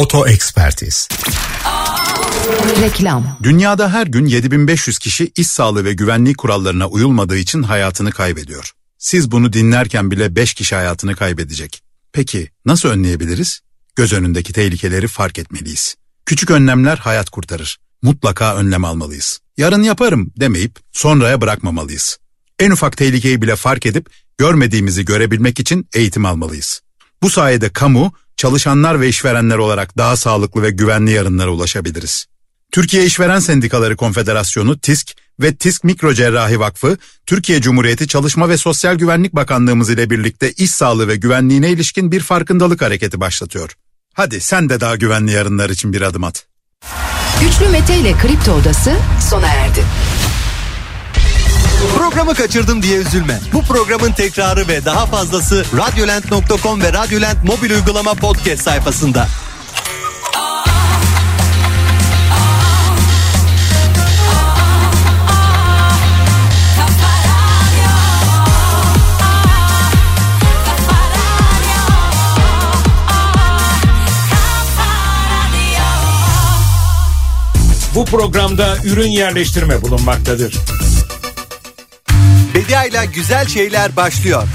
Oto Ekspertiz Reklam Dünyada her gün 7500 kişi iş sağlığı ve güvenliği kurallarına uyulmadığı için hayatını kaybediyor. Siz bunu dinlerken bile 5 kişi hayatını kaybedecek. Peki nasıl önleyebiliriz? Göz önündeki tehlikeleri fark etmeliyiz. Küçük önlemler hayat kurtarır. Mutlaka önlem almalıyız. Yarın yaparım demeyip sonraya bırakmamalıyız. En ufak tehlikeyi bile fark edip görmediğimizi görebilmek için eğitim almalıyız. Bu sayede kamu, çalışanlar ve işverenler olarak daha sağlıklı ve güvenli yarınlara ulaşabiliriz. Türkiye İşveren Sendikaları Konfederasyonu TİSK ve TİSK Mikrocerrahi Vakfı, Türkiye Cumhuriyeti Çalışma ve Sosyal Güvenlik Bakanlığımız ile birlikte iş sağlığı ve güvenliğine ilişkin bir farkındalık hareketi başlatıyor. Hadi sen de daha güvenli yarınlar için bir adım at. Güçlü Mete ile Kripto Odası sona erdi. Programı kaçırdım diye üzülme. Bu programın tekrarı ve daha fazlası radyolent.com ve Radyolent mobil uygulama podcast sayfasında. Bu programda ürün yerleştirme bulunmaktadır. Bedia ile güzel şeyler başlıyor.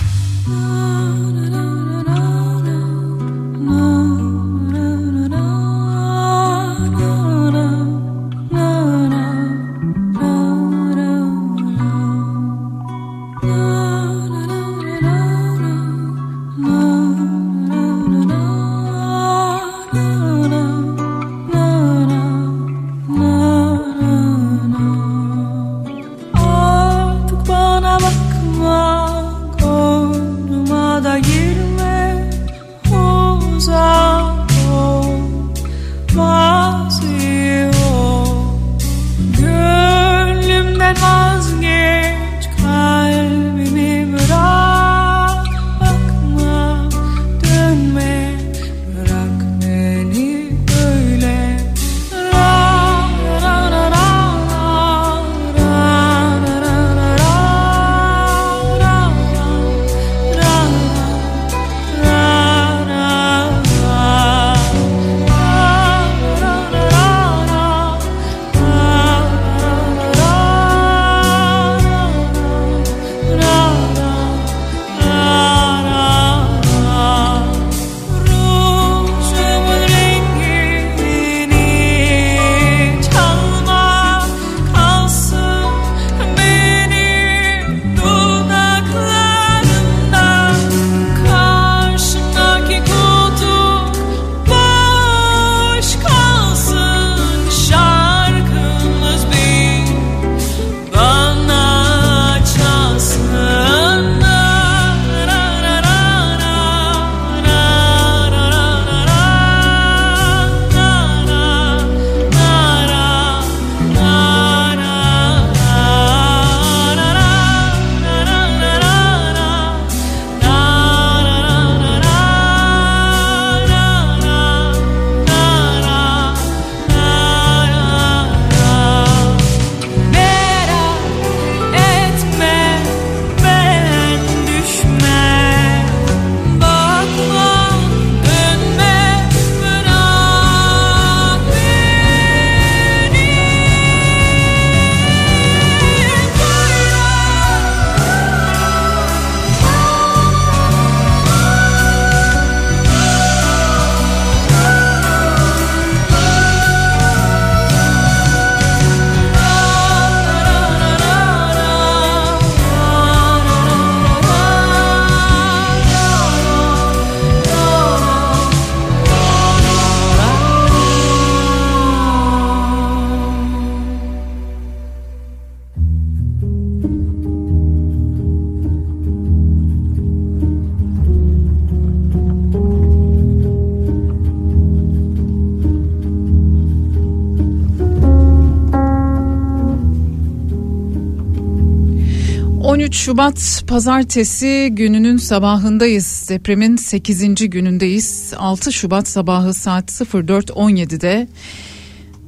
Şubat pazartesi gününün sabahındayız. Depremin 8. günündeyiz. 6 Şubat sabahı saat 04.17'de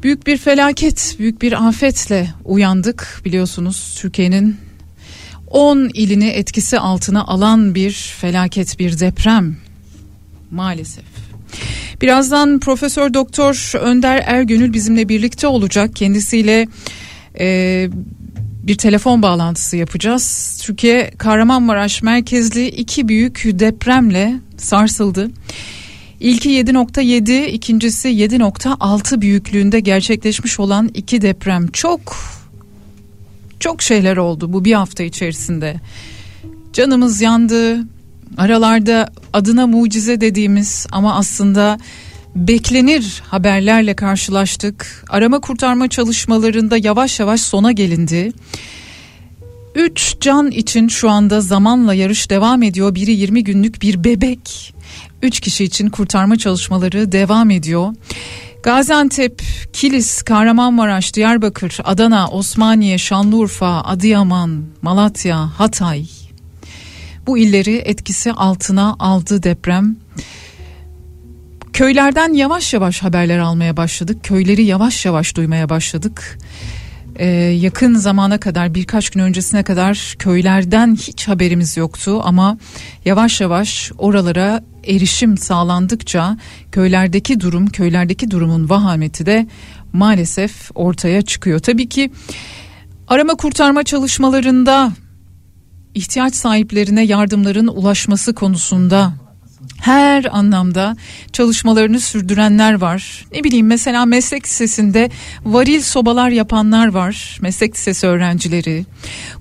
büyük bir felaket, büyük bir afetle uyandık. Biliyorsunuz Türkiye'nin 10 ilini etkisi altına alan bir felaket, bir deprem maalesef. Birazdan Profesör Doktor Önder Ergönül bizimle birlikte olacak. Kendisiyle e, bir telefon bağlantısı yapacağız. Türkiye Kahramanmaraş merkezli iki büyük depremle sarsıldı. İlki 7.7, ikincisi 7.6 büyüklüğünde gerçekleşmiş olan iki deprem çok çok şeyler oldu bu bir hafta içerisinde. Canımız yandı. Aralarda adına mucize dediğimiz ama aslında beklenir haberlerle karşılaştık. Arama kurtarma çalışmalarında yavaş yavaş sona gelindi. Üç can için şu anda zamanla yarış devam ediyor. Biri 20 günlük bir bebek. Üç kişi için kurtarma çalışmaları devam ediyor. Gaziantep, Kilis, Kahramanmaraş, Diyarbakır, Adana, Osmaniye, Şanlıurfa, Adıyaman, Malatya, Hatay. Bu illeri etkisi altına aldı deprem. Köylerden yavaş yavaş haberler almaya başladık. Köyleri yavaş yavaş duymaya başladık. Ee, yakın zamana kadar birkaç gün öncesine kadar köylerden hiç haberimiz yoktu ama yavaş yavaş oralara erişim sağlandıkça köylerdeki durum, köylerdeki durumun vahameti de maalesef ortaya çıkıyor. Tabii ki arama kurtarma çalışmalarında ihtiyaç sahiplerine yardımların ulaşması konusunda her anlamda çalışmalarını sürdürenler var. Ne bileyim mesela meslek lisesinde varil sobalar yapanlar var. Meslek lisesi öğrencileri.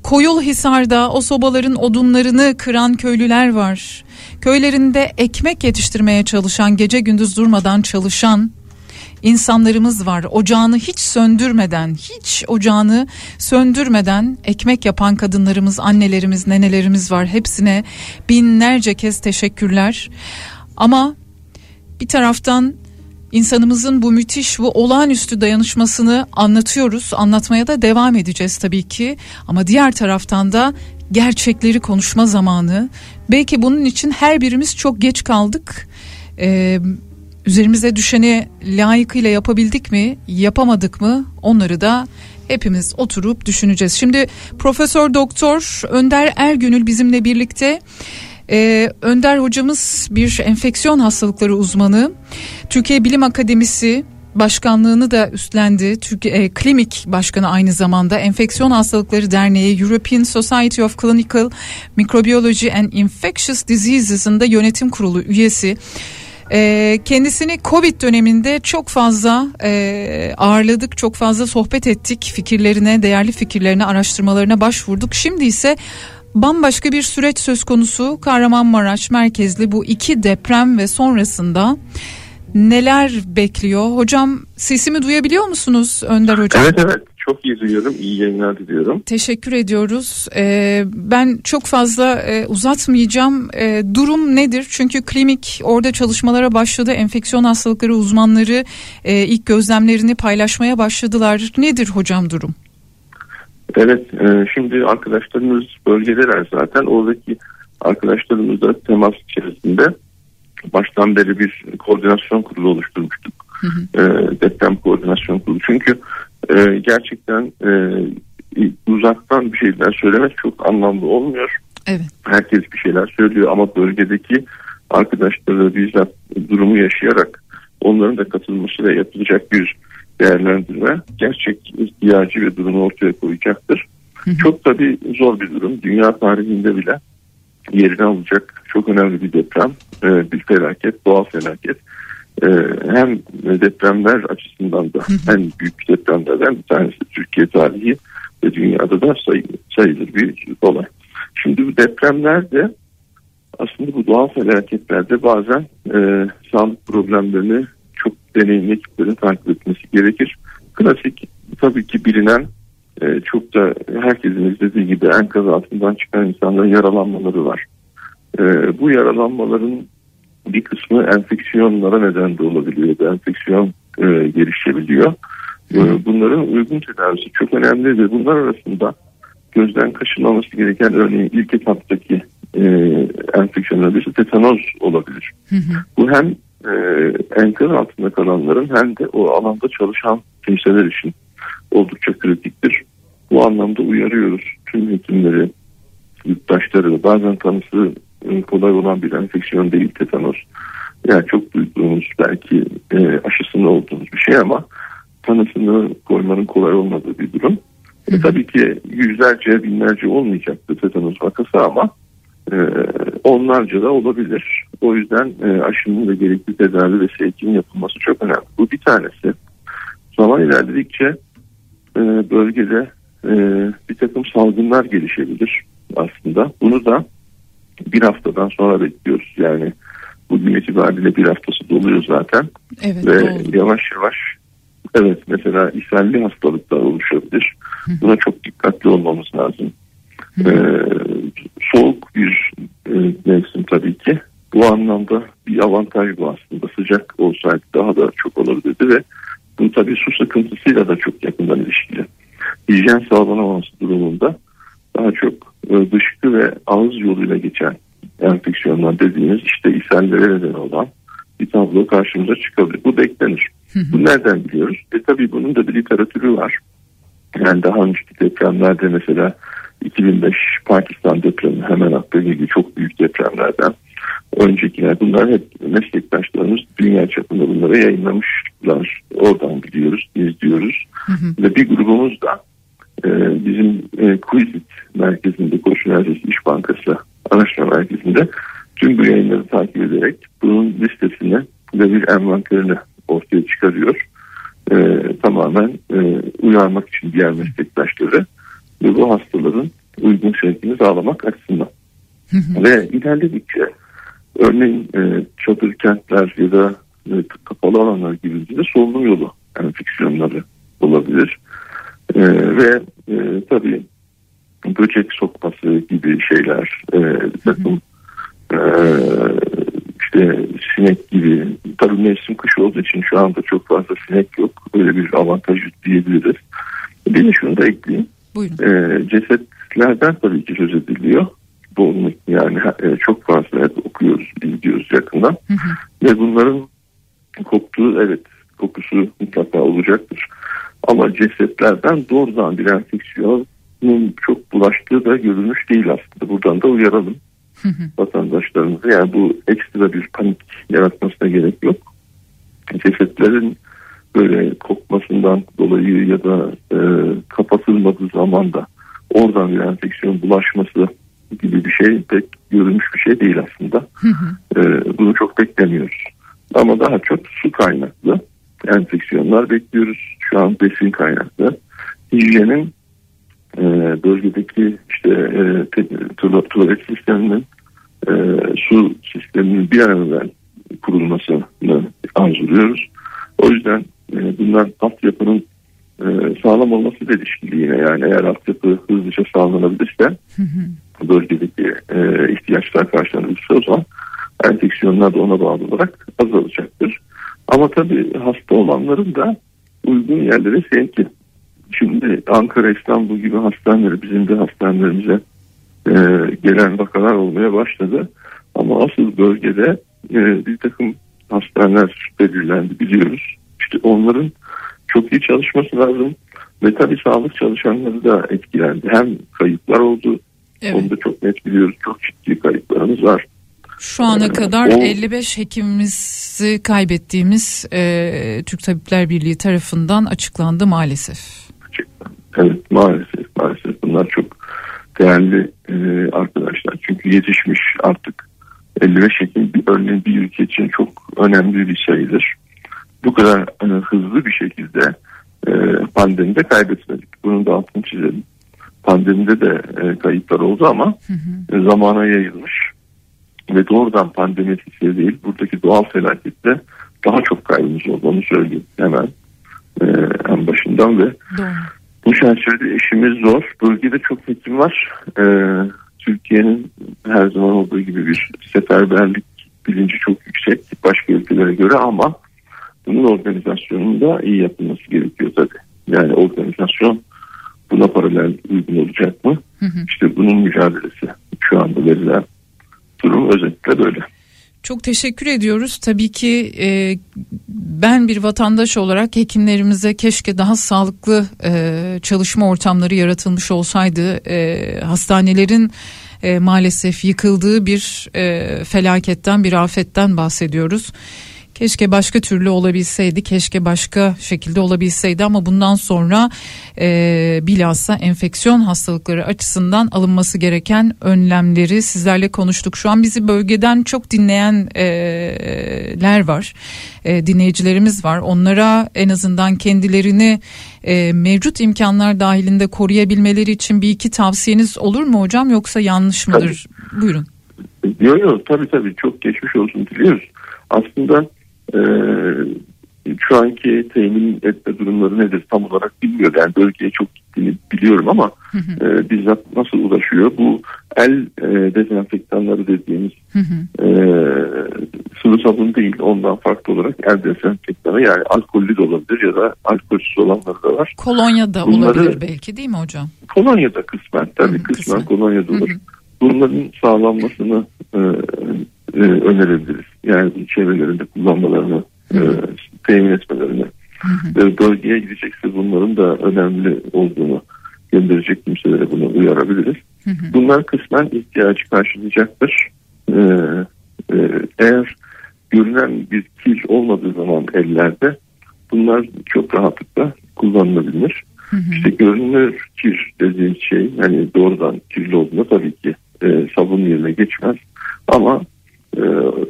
Koyulhisar'da o sobaların odunlarını kıran köylüler var. Köylerinde ekmek yetiştirmeye çalışan, gece gündüz durmadan çalışan insanlarımız var. Ocağını hiç söndürmeden, hiç ocağını söndürmeden ekmek yapan kadınlarımız, annelerimiz, nenelerimiz var. Hepsine binlerce kez teşekkürler. Ama bir taraftan insanımızın bu müthiş ve olağanüstü dayanışmasını anlatıyoruz. Anlatmaya da devam edeceğiz tabii ki. Ama diğer taraftan da gerçekleri konuşma zamanı. Belki bunun için her birimiz çok geç kaldık. Ee, üzerimize düşeni layıkıyla yapabildik mi, yapamadık mı? Onları da hepimiz oturup düşüneceğiz. Şimdi Profesör Doktor Önder Ergünül bizimle birlikte. Ee, Önder hocamız bir enfeksiyon hastalıkları uzmanı. Türkiye Bilim Akademisi başkanlığını da üstlendi. Türkiye e, Klinik Başkanı aynı zamanda Enfeksiyon Hastalıkları Derneği European Society of Clinical Microbiology and Infectious Diseases'ın da yönetim kurulu üyesi. E, kendisini Covid döneminde çok fazla e, ağırladık, çok fazla sohbet ettik. Fikirlerine, değerli fikirlerine, araştırmalarına başvurduk. Şimdi ise bambaşka bir süreç söz konusu. Kahramanmaraş merkezli bu iki deprem ve sonrasında neler bekliyor? Hocam sesimi duyabiliyor musunuz Önder Hocam? Evet evet çok iyi duyuyorum. İyi yayınlar diliyorum. Teşekkür ediyoruz. Ee, ben çok fazla e, uzatmayacağım. E, durum nedir? Çünkü klinik orada çalışmalara başladı. Enfeksiyon hastalıkları uzmanları e, ilk gözlemlerini paylaşmaya başladılar. Nedir hocam durum? Evet e, şimdi arkadaşlarımız bölgedeler zaten. Oradaki arkadaşlarımızla temas içerisinde baştan beri bir koordinasyon kurulu oluşturmuştuk. Hı hı. E, deprem koordinasyon kurulu. Çünkü e, gerçekten e, uzaktan bir şeyler söylemek çok anlamlı olmuyor. Evet. Herkes bir şeyler söylüyor ama bölgedeki arkadaşları bizzat durumu yaşayarak onların da katılmasıyla yapılacak bir değerlendirme gerçek ihtiyacı ve durumu ortaya koyacaktır. Hı hı. Çok tabii zor bir durum. Dünya tarihinde bile yerini alacak çok önemli bir deprem, e, bir felaket, doğal felaket. E, hem depremler açısından da en büyük depremlerden bir tanesi Türkiye tarihi ve dünyada da sayılır, sayılır bir olay. Şimdi bu depremlerde aslında bu doğal felaketlerde bazen e, sağlık problemlerini çok deneyimli ekiplerin takip etmesi gerekir. Klasik tabii ki bilinen e, çok da herkesin izlediği gibi enkaz altından çıkan insanların yaralanmaları var. E, bu yaralanmaların bir kısmı enfeksiyonlara neden de olabiliyor enfeksiyon e, gelişebiliyor. E, bunların uygun tedavisi çok önemli ve bunlar arasında gözden kaçırılmaması gereken örneğin ilk etaptaki e, enfeksiyonlar birisi tetanoz olabilir. Hı hı. Bu hem e, enkaz altında kalanların hem de o alanda çalışan kimseler için oldukça kritiktir. Bu anlamda uyarıyoruz tüm hekimleri, yurttaşları bazen tanısı kolay olan bir enfeksiyon değil tetanoz. Yani çok duyduğumuz belki e, aşısında olduğumuz bir şey ama tanısını koymanın kolay olmadığı bir durum. E, tabii ki yüzlerce binlerce olmayacaktır tetanos vakası ama e, onlarca da olabilir. O yüzden e, aşının ve gerekli tedavi ve sevkinin yapılması çok önemli. Bu bir tanesi. Zaman ilerledikçe e, bölgede e, bir takım salgınlar gelişebilir aslında. Bunu da bir haftadan sonra bekliyoruz. Yani bugün itibariyle bir haftası doluyor zaten. Evet Ve doğru. yavaş yavaş evet mesela ishalli hastalıklar oluşabilir. Buna çok dikkatli olmamız lazım. Ee, soğuk bir e, mevsim tabii ki. Bu anlamda bir avantaj bu aslında. Sıcak olsaydı daha da çok olabilirdi ve bu tabii su sıkıntısıyla da çok yakından ilişkili. Hijyen sağlanamaması durumunda daha çok e, dışkı ve ağız yoluyla geçen enfeksiyonlar dediğimiz işte ishallere neden olan bir tablo karşımıza çıkabilir. Bu beklenir. Bu nereden biliyoruz? E tabii bunun da bir literatürü var. Yani daha önceki depremlerde mesela 2005 Pakistan depremi hemen akla gibi çok büyük depremlerden öncekiler bunlar hep meslektaşlarımız dünya çapında bunları yayınlamışlar. Oradan biliyoruz, izliyoruz. Ve bir grubumuz da bizim e, Quizit merkezinde Koç Üniversitesi İş Bankası araştırma merkezinde tüm bu yayınları takip ederek bunun listesini ve bir envanterini ortaya çıkarıyor. E, tamamen e, uyarmak için diğer meslektaşları ve bu hastaların uygun sevkini sağlamak açısından. ve ilerledikçe örneğin e, çadır kentler ya da e, kapalı alanlar gibi de solunum yolu enfeksiyonları olabilir. E, ve e, tabii böcek sokması gibi şeyler e, takım e, işte sinek gibi tabii mevsim kış olduğu için şu anda çok fazla sinek yok. Öyle bir avantaj diyebiliriz. Bir de şunu da ekleyeyim. Buyurun. E, cesetlerden tabii ki söz ediliyor. Bu yani e, çok fazla hep okuyoruz, izliyoruz yakından. Ve bunların koktuğu evet kokusu mutlaka olacaktır. Ama cesetlerden doğrudan bir enfeksiyonun çok bulaştığı da görülmüş değil aslında. Buradan da uyaralım vatandaşlarımızı. Yani bu ekstra bir panik yaratmasına gerek yok. Cesetlerin böyle kokmasından dolayı ya da e, kapatılmadığı zaman da oradan bir enfeksiyon bulaşması gibi bir şey pek görülmüş bir şey değil aslında. E, bunu çok beklemiyoruz. Ama daha çok su kaynaklı enfeksiyonlar bekliyoruz. Şu an besin kaynaklı. Hijyenin e, bölgedeki işte e, tuvalet sisteminin e, su sisteminin bir an evvel kurulmasını arzuluyoruz. O yüzden e, bunlar altyapının e, sağlam olması da ilişkili yine yani eğer altyapı hızlıca sağlanabilirse bölgedeki e, ihtiyaçlar karşılanırsa o zaman enfeksiyonlar da ona bağlı olarak azalacaktır. Ama tabii hasta olanların da uygun yerlere sevki. Şimdi Ankara, İstanbul gibi hastaneleri bizim de hastanelerimize e, gelen vakalar olmaya başladı. Ama asıl bölgede e, bir takım hastaneler belirlendi biliyoruz. İşte onların çok iyi çalışması lazım. Ve tabii sağlık çalışanları da etkilendi. Hem kayıplar oldu. Evet. Onu da çok net biliyoruz. Çok ciddi kayıplarımız var. Şu ana kadar o- 55 hekimimizi kaybettiğimiz e, Türk Tabipler Birliği tarafından açıklandı maalesef. Evet maalesef maalesef bunlar çok değerli e, arkadaşlar. Çünkü yetişmiş artık 55 Ekim bir örneğin bir ülke için çok önemli bir sayıdır. Bu kadar e, hızlı bir şekilde e, pandemide kaybetmedik. Bunun da altını çizelim. Pandemide de e, kayıplar oldu ama e, zamana yayılmış ve doğrudan pandemi etkisiyle değil buradaki doğal felakette daha çok kaybımız oldu onu söyleyeyim hemen e, en başından ve Doğru. bu çerçevede işimiz zor. Bölgede çok hekim var. Ee, Türkiye'nin her zaman olduğu gibi bir seferberlik bilinci çok yüksek başka ülkelere göre ama bunun organizasyonunun da iyi yapılması gerekiyor tabii. Yani organizasyon buna paralel uygun olacak mı? İşte bunun mücadelesi şu anda verilen durum özetle böyle. Çok teşekkür ediyoruz. Tabii ki e, ben bir vatandaş olarak hekimlerimize keşke daha sağlıklı e, çalışma ortamları yaratılmış olsaydı. E, hastanelerin e, maalesef yıkıldığı bir e, felaketten bir afetten bahsediyoruz. Keşke başka türlü olabilseydi, keşke başka şekilde olabilseydi ama bundan sonra e, bilhassa enfeksiyon hastalıkları açısından alınması gereken önlemleri sizlerle konuştuk. Şu an bizi bölgeden çok dinleyenler var, e, dinleyicilerimiz var. Onlara en azından kendilerini e, mevcut imkanlar dahilinde koruyabilmeleri için bir iki tavsiyeniz olur mu hocam yoksa yanlış mıdır? Buyurun. Yok yok tabii tabii çok geçmiş olsun diliyoruz. Aslında e, şu anki temin etme durumları nedir tam olarak bilmiyorum. Yani bölgeye çok gittiğini biliyorum ama e, bizzat nasıl ulaşıyor? Bu el e, dezenfektanları dediğimiz Hı hı. e, sıvı sabun değil ondan farklı olarak el dezenfektanı yani alkollü de olabilir ya da alkolsüz olanları da var. Kolonya da Bunları- olabilir belki değil mi hocam? Kolonya'da kısmen tabii Hı hı, kısmen, kısmen. Kolonya'da olur. Hı hı. Bunların sağlanmasını e, e, önerebiliriz. Yani çevrelerinde kullanmalarını e, temin etmelerini. E, bölgeye gidecekse bunların da önemli olduğunu gönderecek kimselere bunu uyarabiliriz. Hı hı. Bunlar kısmen ihtiyacı karşılayacaktır. E, e, eğer görünen bir kil olmadığı zaman ellerde bunlar çok rahatlıkla kullanılabilir. Hı hı. İşte görünür kir dediğim şey yani doğrudan kirli olduğunda tabii ki e, sabun yerine geçmez. Ama e,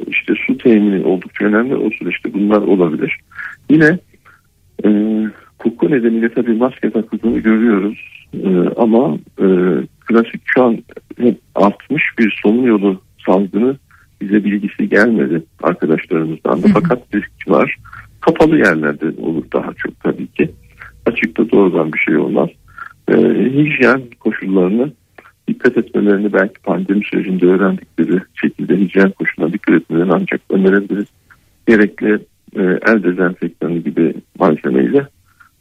işte su temini oldukça önemli. O süreçte bunlar olabilir. Yine e, koku nedeniyle tabii maske takıldığını görüyoruz. E, ama e, klasik şu an hep artmış bir solunum yolu salgını bize bilgisi gelmedi arkadaşlarımızdan da. Hı hı. Fakat risk var. Kapalı yerlerde olur daha çok tabii ki. Açıkta doğrudan bir şey olmaz. E, hijyen koşullarını dikkat etmelerini belki pandemi sürecinde öğrendikleri şekilde hijyen koşullarına dikkat etmelerini ancak önerebiliriz. Gerekli e, el dezenfektanı gibi malzemeyle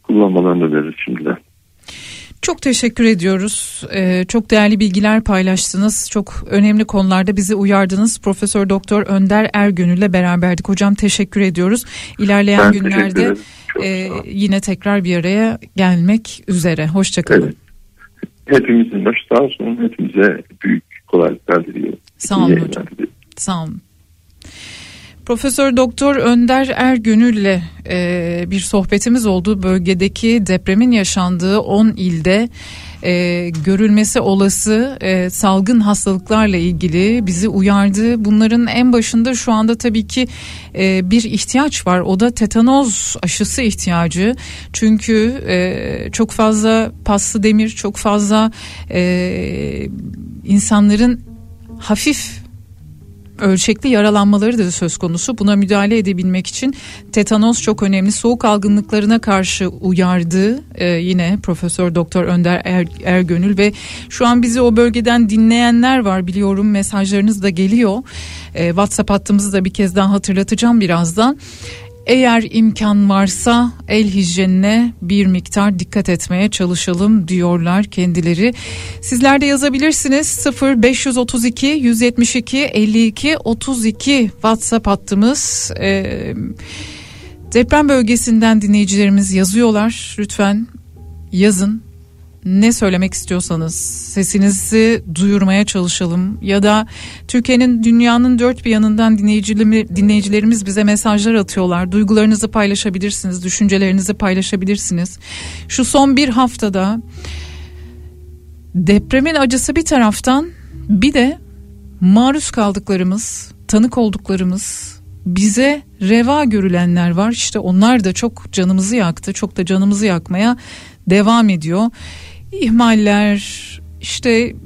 kullanmalarını veririz şimdiden. Çok teşekkür ediyoruz. Ee, çok değerli bilgiler paylaştınız. Çok önemli konularda bizi uyardınız. Profesör Doktor Önder Ergönül'le beraberdik. Hocam teşekkür ediyoruz. İlerleyen Ben günlerde e, yine tekrar bir araya gelmek üzere. Hoşçakalın. Evet. Hepimizin başı sağ olsun. Hepimize büyük kolaylıklar diliyorum. Sağ olun hocam. Sağ olun. Profesör Doktor Önder Ergönül'le e, bir sohbetimiz oldu. Bölgedeki depremin yaşandığı 10 ilde e, görülmesi olası e, salgın hastalıklarla ilgili bizi uyardı. Bunların en başında şu anda tabii ki e, bir ihtiyaç var. O da tetanoz aşısı ihtiyacı. Çünkü e, çok fazla paslı demir, çok fazla e, insanların hafif ölçekli yaralanmaları da söz konusu. Buna müdahale edebilmek için tetanos çok önemli. Soğuk algınlıklarına karşı uyardı e, yine Profesör Doktor Önder er, Ergönül ve şu an bizi o bölgeden dinleyenler var biliyorum mesajlarınız da geliyor. E, WhatsApp hattımızı da bir kez daha hatırlatacağım birazdan. Eğer imkan varsa el hijyenine bir miktar dikkat etmeye çalışalım diyorlar kendileri. Sizler de yazabilirsiniz 0 532 172 52 32 WhatsApp hattımız. Ee, deprem bölgesinden dinleyicilerimiz yazıyorlar. Lütfen yazın ne söylemek istiyorsanız sesinizi duyurmaya çalışalım ya da Türkiye'nin dünyanın dört bir yanından dinleyicilerimi- dinleyicilerimiz bize mesajlar atıyorlar. Duygularınızı paylaşabilirsiniz, düşüncelerinizi paylaşabilirsiniz. Şu son bir haftada depremin acısı bir taraftan bir de maruz kaldıklarımız, tanık olduklarımız bize reva görülenler var. İşte onlar da çok canımızı yaktı. Çok da canımızı yakmaya devam ediyor. İhmaller işte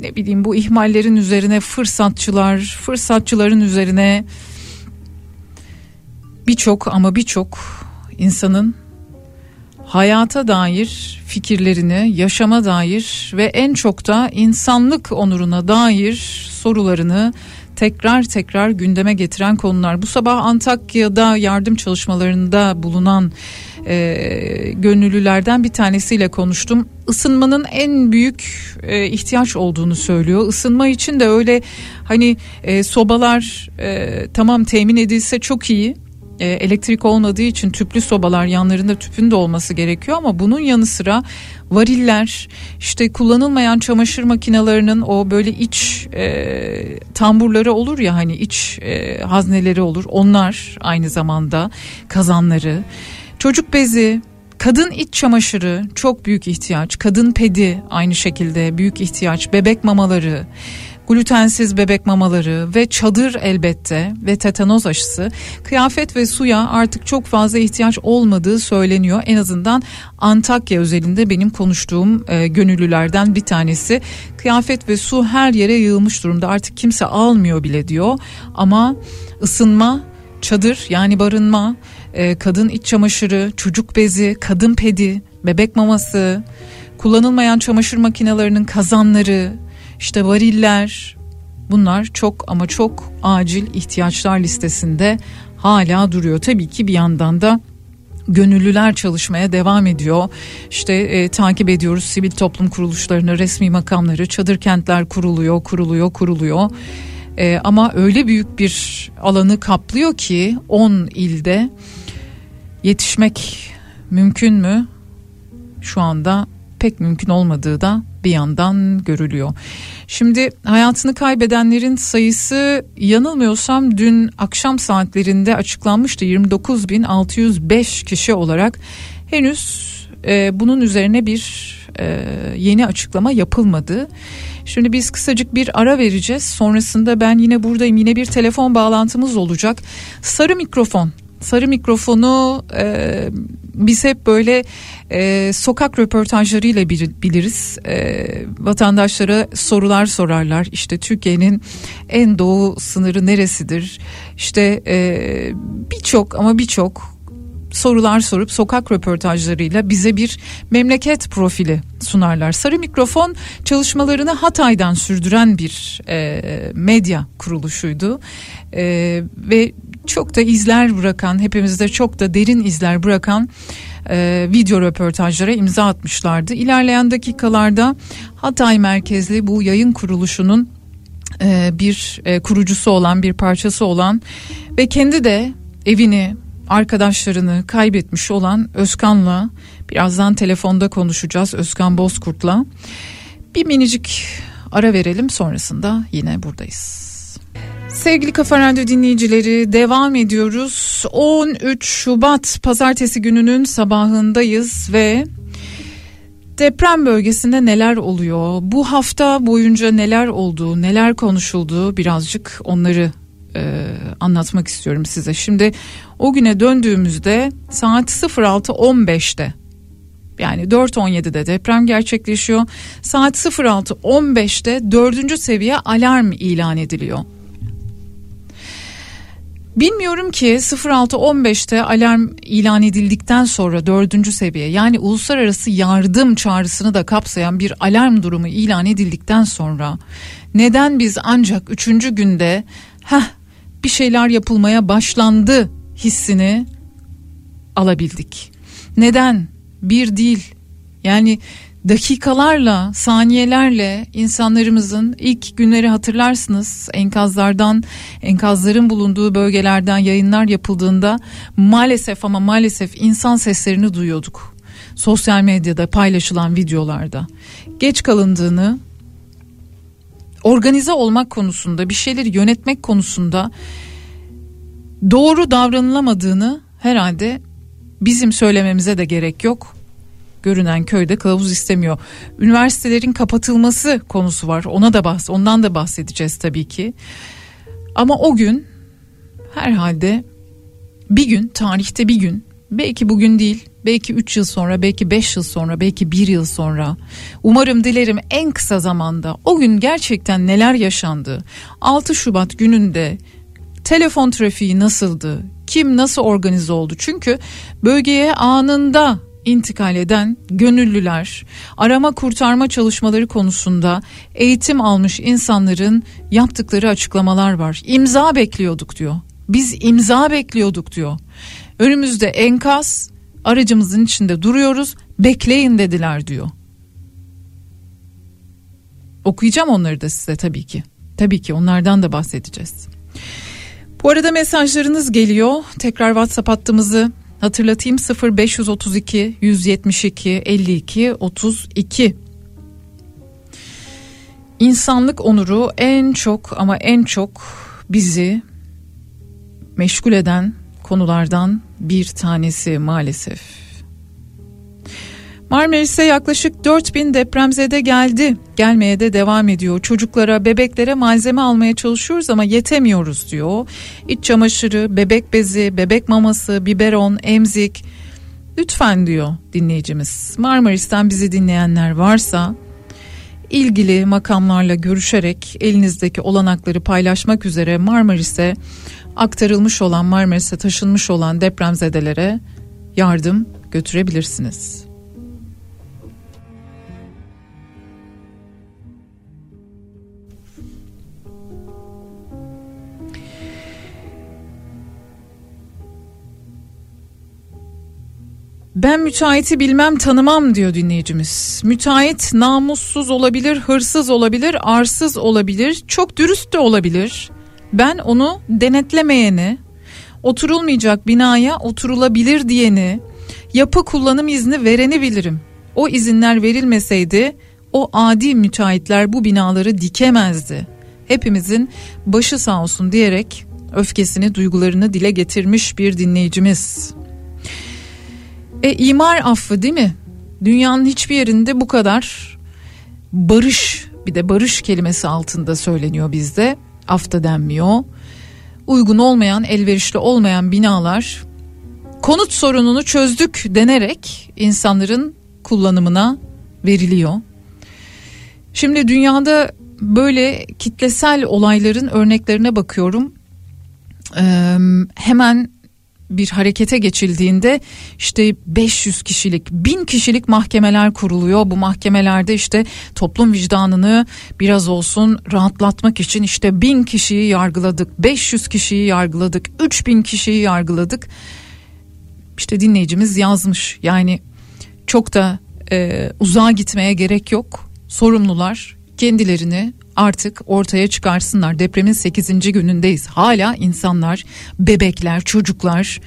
ne bileyim bu ihmallerin üzerine fırsatçılar, fırsatçıların üzerine birçok ama birçok insanın hayata dair fikirlerini, yaşama dair ve en çok da insanlık onuruna dair sorularını tekrar tekrar gündeme getiren konular. Bu sabah Antakya'da yardım çalışmalarında bulunan e, gönüllülerden bir tanesiyle konuştum. Isınmanın en büyük e, ihtiyaç olduğunu söylüyor. Isınma için de öyle hani e, sobalar e, tamam temin edilse çok iyi e, elektrik olmadığı için tüplü sobalar yanlarında tüpün de olması gerekiyor ama bunun yanı sıra variller işte kullanılmayan çamaşır makinelerinin o böyle iç e, tamburları olur ya hani iç e, hazneleri olur onlar aynı zamanda kazanları çocuk bezi Kadın iç çamaşırı çok büyük ihtiyaç. Kadın pedi aynı şekilde büyük ihtiyaç. Bebek mamaları, glutensiz bebek mamaları ve çadır elbette ve tetanoz aşısı. Kıyafet ve suya artık çok fazla ihtiyaç olmadığı söyleniyor. En azından Antakya özelinde benim konuştuğum e, gönüllülerden bir tanesi. Kıyafet ve su her yere yığılmış durumda. Artık kimse almıyor bile diyor. Ama ısınma, çadır yani barınma, e, kadın iç çamaşırı, çocuk bezi, kadın pedi, bebek maması, kullanılmayan çamaşır makinelerinin kazanları, işte variller bunlar çok ama çok acil ihtiyaçlar listesinde hala duruyor. Tabii ki bir yandan da gönüllüler çalışmaya devam ediyor. İşte e, takip ediyoruz sivil toplum kuruluşlarını, resmi makamları, çadır kentler kuruluyor, kuruluyor, kuruluyor. E, ama öyle büyük bir alanı kaplıyor ki 10 ilde yetişmek mümkün mü? Şu anda pek mümkün olmadığı da bir yandan görülüyor. Şimdi hayatını kaybedenlerin sayısı yanılmıyorsam dün akşam saatlerinde açıklanmıştı 29.605 kişi olarak henüz e, bunun üzerine bir e, yeni açıklama yapılmadı. Şimdi biz kısacık bir ara vereceğiz. Sonrasında ben yine buradayım. Yine bir telefon bağlantımız olacak. Sarı mikrofon sarı mikrofonu e, biz hep böyle e, sokak röportajlarıyla biliriz. E, vatandaşlara sorular sorarlar. İşte Türkiye'nin en doğu sınırı neresidir? İşte e, birçok ama birçok sorular sorup sokak röportajlarıyla bize bir memleket profili sunarlar. Sarı Mikrofon çalışmalarını Hatay'dan sürdüren bir e, medya kuruluşuydu e, ve çok da izler bırakan hepimizde çok da derin izler bırakan e, video röportajlara imza atmışlardı. İlerleyen dakikalarda Hatay merkezli bu yayın kuruluşunun e, bir e, kurucusu olan bir parçası olan ve kendi de evini arkadaşlarını kaybetmiş olan Özkan'la birazdan telefonda konuşacağız Özkan Bozkurt'la. Bir minicik ara verelim sonrasında yine buradayız. Sevgili Kafa Radyo dinleyicileri devam ediyoruz. 13 Şubat pazartesi gününün sabahındayız ve deprem bölgesinde neler oluyor? Bu hafta boyunca neler oldu, neler konuşuldu birazcık onları e, anlatmak istiyorum size. Şimdi o güne döndüğümüzde saat 06.15'te yani 4.17'de deprem gerçekleşiyor. Saat 06.15'te dördüncü seviye alarm ilan ediliyor. Bilmiyorum ki 06.15'te alarm ilan edildikten sonra dördüncü seviye yani uluslararası yardım çağrısını da kapsayan bir alarm durumu ilan edildikten sonra neden biz ancak üçüncü günde heh bir şeyler yapılmaya başlandı hissini alabildik. Neden? Bir değil. Yani dakikalarla, saniyelerle insanlarımızın ilk günleri hatırlarsınız. Enkazlardan, enkazların bulunduğu bölgelerden yayınlar yapıldığında maalesef ama maalesef insan seslerini duyuyorduk. Sosyal medyada paylaşılan videolarda. Geç kalındığını, organize olmak konusunda, bir şeyleri yönetmek konusunda doğru davranılamadığını herhalde bizim söylememize de gerek yok. Görünen köyde kılavuz istemiyor. Üniversitelerin kapatılması konusu var. Ona da bahs ondan da bahsedeceğiz tabii ki. Ama o gün herhalde bir gün tarihte bir gün belki bugün değil belki 3 yıl sonra belki 5 yıl sonra belki 1 yıl sonra umarım dilerim en kısa zamanda o gün gerçekten neler yaşandı 6 Şubat gününde telefon trafiği nasıldı kim nasıl organize oldu çünkü bölgeye anında intikal eden gönüllüler arama kurtarma çalışmaları konusunda eğitim almış insanların yaptıkları açıklamalar var. İmza bekliyorduk diyor. Biz imza bekliyorduk diyor. Önümüzde enkaz aracımızın içinde duruyoruz bekleyin dediler diyor. Okuyacağım onları da size tabii ki. Tabii ki onlardan da bahsedeceğiz. Bu arada mesajlarınız geliyor. Tekrar WhatsApp hattımızı hatırlatayım 0532 172 52 32. İnsanlık onuru en çok ama en çok bizi meşgul eden konulardan bir tanesi maalesef. Marmaris'e yaklaşık 4000 depremzede geldi. Gelmeye de devam ediyor. Çocuklara, bebeklere malzeme almaya çalışıyoruz ama yetemiyoruz diyor. İç çamaşırı, bebek bezi, bebek maması, biberon, emzik. Lütfen diyor dinleyicimiz. Marmaris'ten bizi dinleyenler varsa ilgili makamlarla görüşerek elinizdeki olanakları paylaşmak üzere Marmaris'e aktarılmış olan Marmaris'e taşınmış olan depremzedelere yardım götürebilirsiniz. Ben müteahhiti bilmem tanımam diyor dinleyicimiz. Müteahhit namussuz olabilir, hırsız olabilir, arsız olabilir, çok dürüst de olabilir. Ben onu denetlemeyeni, oturulmayacak binaya oturulabilir diyeni, yapı kullanım izni vereni bilirim. O izinler verilmeseydi o adi müteahhitler bu binaları dikemezdi. Hepimizin başı sağ olsun diyerek öfkesini, duygularını dile getirmiş bir dinleyicimiz. E imar affı değil mi? Dünyanın hiçbir yerinde bu kadar barış bir de barış kelimesi altında söyleniyor bizde. Af da denmiyor. Uygun olmayan, elverişli olmayan binalar konut sorununu çözdük denerek insanların kullanımına veriliyor. Şimdi dünyada böyle kitlesel olayların örneklerine bakıyorum. Ee, hemen bir harekete geçildiğinde işte 500 kişilik 1000 kişilik mahkemeler kuruluyor. Bu mahkemelerde işte toplum vicdanını biraz olsun rahatlatmak için işte 1000 kişiyi yargıladık, 500 kişiyi yargıladık, 3000 kişiyi yargıladık. İşte dinleyicimiz yazmış yani çok da e, uzağa gitmeye gerek yok. Sorumlular kendilerini artık ortaya çıkarsınlar. Depremin 8. günündeyiz. Hala insanlar, bebekler, çocuklar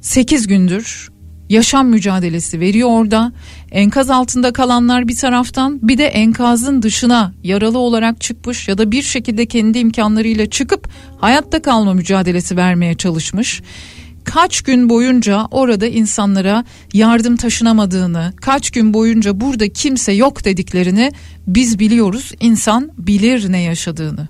8 gündür yaşam mücadelesi veriyor orada. Enkaz altında kalanlar bir taraftan bir de enkazın dışına yaralı olarak çıkmış ya da bir şekilde kendi imkanlarıyla çıkıp hayatta kalma mücadelesi vermeye çalışmış kaç gün boyunca orada insanlara yardım taşınamadığını, kaç gün boyunca burada kimse yok dediklerini biz biliyoruz. İnsan bilir ne yaşadığını.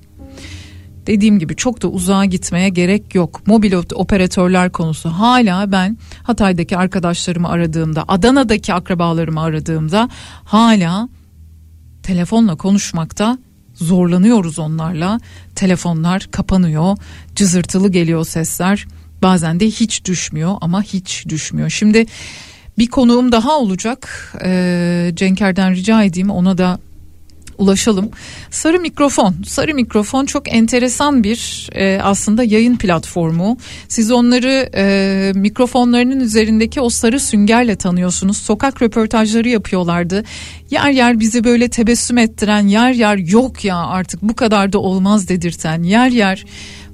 Dediğim gibi çok da uzağa gitmeye gerek yok. Mobil operatörler konusu hala ben Hatay'daki arkadaşlarımı aradığımda, Adana'daki akrabalarımı aradığımda hala telefonla konuşmakta zorlanıyoruz onlarla. Telefonlar kapanıyor, cızırtılı geliyor sesler. Bazen de hiç düşmüyor ama hiç düşmüyor. Şimdi bir konuğum daha olacak. Ee, Cenker'den rica edeyim ona da ulaşalım. Sarı mikrofon. Sarı mikrofon çok enteresan bir e, aslında yayın platformu. Siz onları e, mikrofonlarının üzerindeki o sarı süngerle tanıyorsunuz. Sokak röportajları yapıyorlardı. Yer yer bizi böyle tebessüm ettiren, yer yer yok ya artık bu kadar da olmaz dedirten, yer yer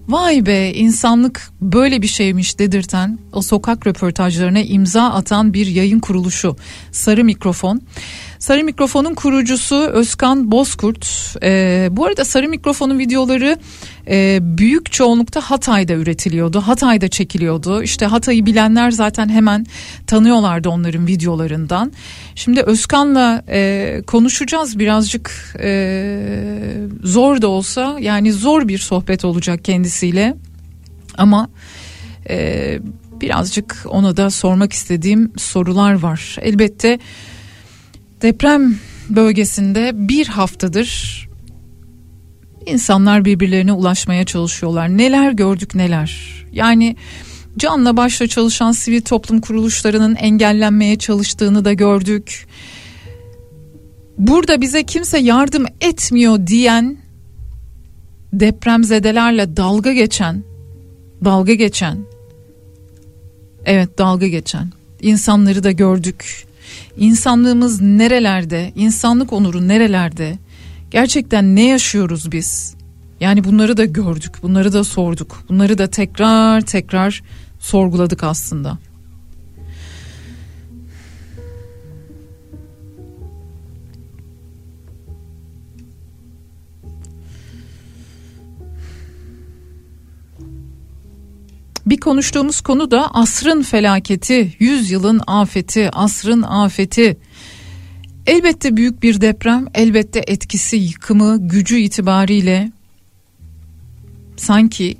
vay be insanlık böyle bir şeymiş dedirten o sokak röportajlarına imza atan bir yayın kuruluşu Sarı Mikrofon. Sarı Mikrofon'un kurucusu Özkan Bozkurt. Ee, bu arada Sarı Mikrofon'un videoları e, büyük çoğunlukta Hatay'da üretiliyordu. Hatay'da çekiliyordu. İşte Hatay'ı bilenler zaten hemen tanıyorlardı onların videolarından. Şimdi Özkan'la e, konuşacağız birazcık e, zor da olsa yani zor bir sohbet olacak kendisiyle. Ama e, birazcık ona da sormak istediğim sorular var. Elbette deprem bölgesinde bir haftadır insanlar birbirlerine ulaşmaya çalışıyorlar. Neler gördük neler. Yani canla başla çalışan sivil toplum kuruluşlarının engellenmeye çalıştığını da gördük. Burada bize kimse yardım etmiyor diyen depremzedelerle dalga geçen dalga geçen evet dalga geçen insanları da gördük. İnsanlığımız nerelerde, insanlık onuru nerelerde? Gerçekten ne yaşıyoruz biz? Yani bunları da gördük, bunları da sorduk, bunları da tekrar tekrar sorguladık aslında. Bir konuştuğumuz konu da asrın felaketi, yüzyılın afeti, asrın afeti. Elbette büyük bir deprem, elbette etkisi, yıkımı, gücü itibariyle sanki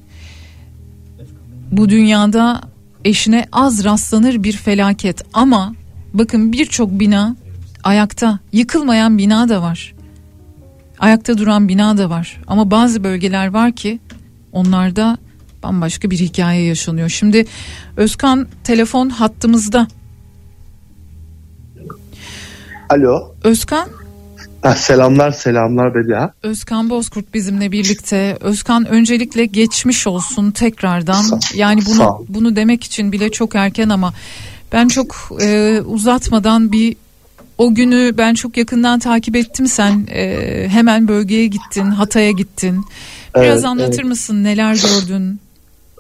bu dünyada eşine az rastlanır bir felaket ama bakın birçok bina ayakta, yıkılmayan bina da var. Ayakta duran bina da var ama bazı bölgeler var ki onlarda bambaşka bir hikaye yaşanıyor. Şimdi Özkan telefon hattımızda. Alo. Özkan Ha, selamlar selamlar Bedia. Özkan Bozkurt bizimle birlikte. Özkan öncelikle geçmiş olsun tekrardan. Sağ- yani bunu sağ bunu demek için bile çok erken ama ben çok e, uzatmadan bir o günü ben çok yakından takip ettim. Sen e, hemen bölgeye gittin, Hatay'a gittin. Biraz Evet, anlatır evet. mısın? Neler gördün?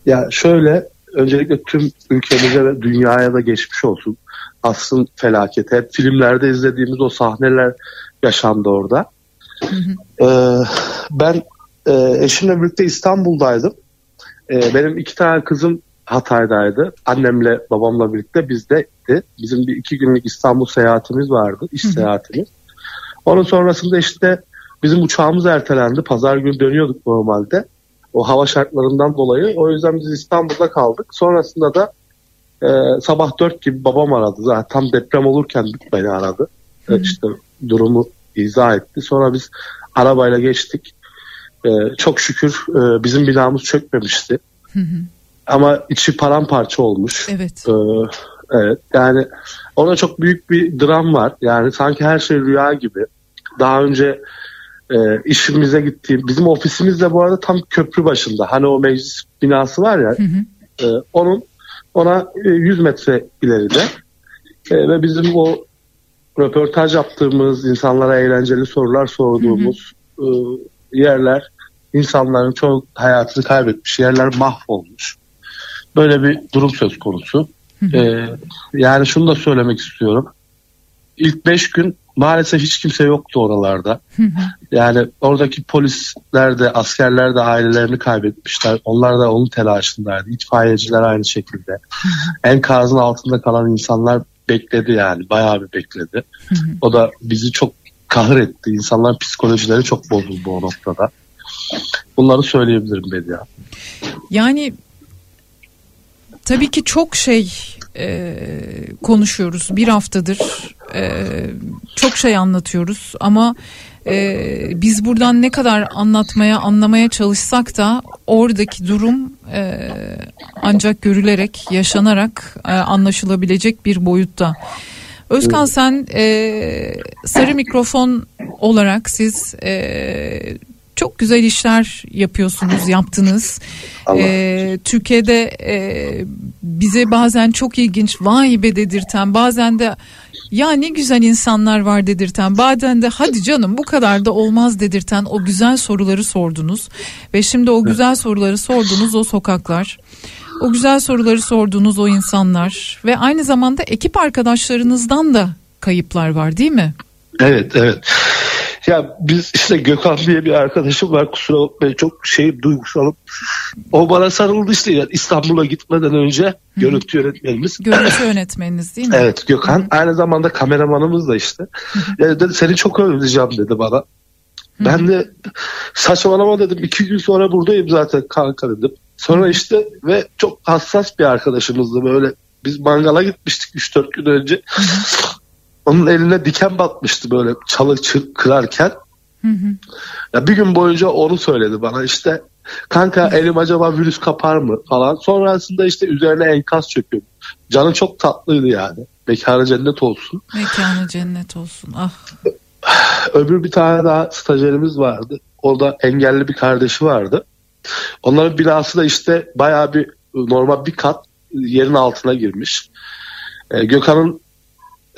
Ya şöyle öncelikle tüm ülkemize ve dünyaya da geçmiş olsun. Aslın felaketi. Hep filmlerde izlediğimiz o sahneler yaşandı orada. Ee, ben e, eşimle birlikte İstanbul'daydım. Ee, benim iki tane kızım Hatay'daydı. Annemle babamla birlikte bizdeydi. Bizim bir iki günlük İstanbul seyahatimiz vardı. iş seyahatimiz. Onun sonrasında işte bizim uçağımız ertelendi. Pazar günü dönüyorduk normalde. O hava şartlarından dolayı. O yüzden biz İstanbul'da kaldık. Sonrasında da e, sabah 4 gibi babam aradı. Zaten tam deprem olurken beni aradı. E, işte durumu izah etti. Sonra biz arabayla geçtik. E, çok şükür e, bizim binamız çökmemişti. Ama içi paramparça olmuş. Evet. Ee, evet yani orada çok büyük bir dram var. Yani sanki her şey rüya gibi. Daha önce e, işimize gittiğim bizim ofisimiz de bu arada tam köprü başında. Hani o meclis binası var ya e, onun ona e, 100 metre ileride E, ve bizim o röportaj yaptığımız insanlara eğlenceli sorular sorduğumuz e, yerler insanların çoğu hayatını kaybetmiş yerler mahvolmuş böyle bir durum söz konusu. Ee, yani şunu da söylemek istiyorum. İlk beş gün maalesef hiç kimse yoktu oralarda. Yani oradaki polisler de askerler de ailelerini kaybetmişler. Onlar da onun telaşındaydı. İtfaiyeciler aynı şekilde. Enkazın altında kalan insanlar bekledi yani. Bayağı bir bekledi. O da bizi çok kahır etti. İnsanların psikolojileri çok bozuldu o noktada. Bunları söyleyebilirim Bedia. Yani tabii ki çok şey e, konuşuyoruz bir haftadır e, çok şey anlatıyoruz ama e, biz buradan ne kadar anlatmaya anlamaya çalışsak da oradaki durum e, ancak görülerek yaşanarak e, anlaşılabilecek bir boyutta. Özkan sen e, sarı mikrofon olarak siz e, çok güzel işler yapıyorsunuz, yaptınız. Allah Ee, Türkiye'de e, bize bazen çok ilginç, vay be dedirten, bazen de ya ne güzel insanlar var dedirten, bazen de hadi canım bu kadar da olmaz dedirten o güzel soruları sordunuz. Ve şimdi o güzel soruları sorduğunuz o sokaklar, o güzel soruları sorduğunuz o insanlar ve aynı zamanda ekip arkadaşlarınızdan da kayıplar var değil mi? Evet evet. Ya biz işte Gökhan diye bir arkadaşım var kusura bakmayın çok şey duygusalım. O bana sarıldı işte yani İstanbul'a gitmeden önce görüntü yönetmenimiz. Görüntü yönetmeniniz değil mi? Evet Gökhan aynı zamanda kameramanımız da işte. Yani dedi, seni çok özleyeceğim dedi bana. Ben de saçmalama dedim iki gün sonra buradayım zaten kanka dedim. Sonra işte ve çok hassas bir arkadaşımızdı böyle. Biz mangala gitmiştik 3-4 gün önce. Onun eline diken batmıştı böyle çalı kırarken. Ya bir gün boyunca onu söyledi bana işte kanka elim acaba virüs kapar mı falan. Sonrasında işte üzerine enkaz çöküyor. Canı çok tatlıydı yani. Mekanı cennet olsun. Mekanı cennet olsun. Ah Öbür bir tane daha stajyerimiz vardı. Orada engelli bir kardeşi vardı. Onların binası da işte bayağı bir normal bir kat yerin altına girmiş. Ee, Gökhan'ın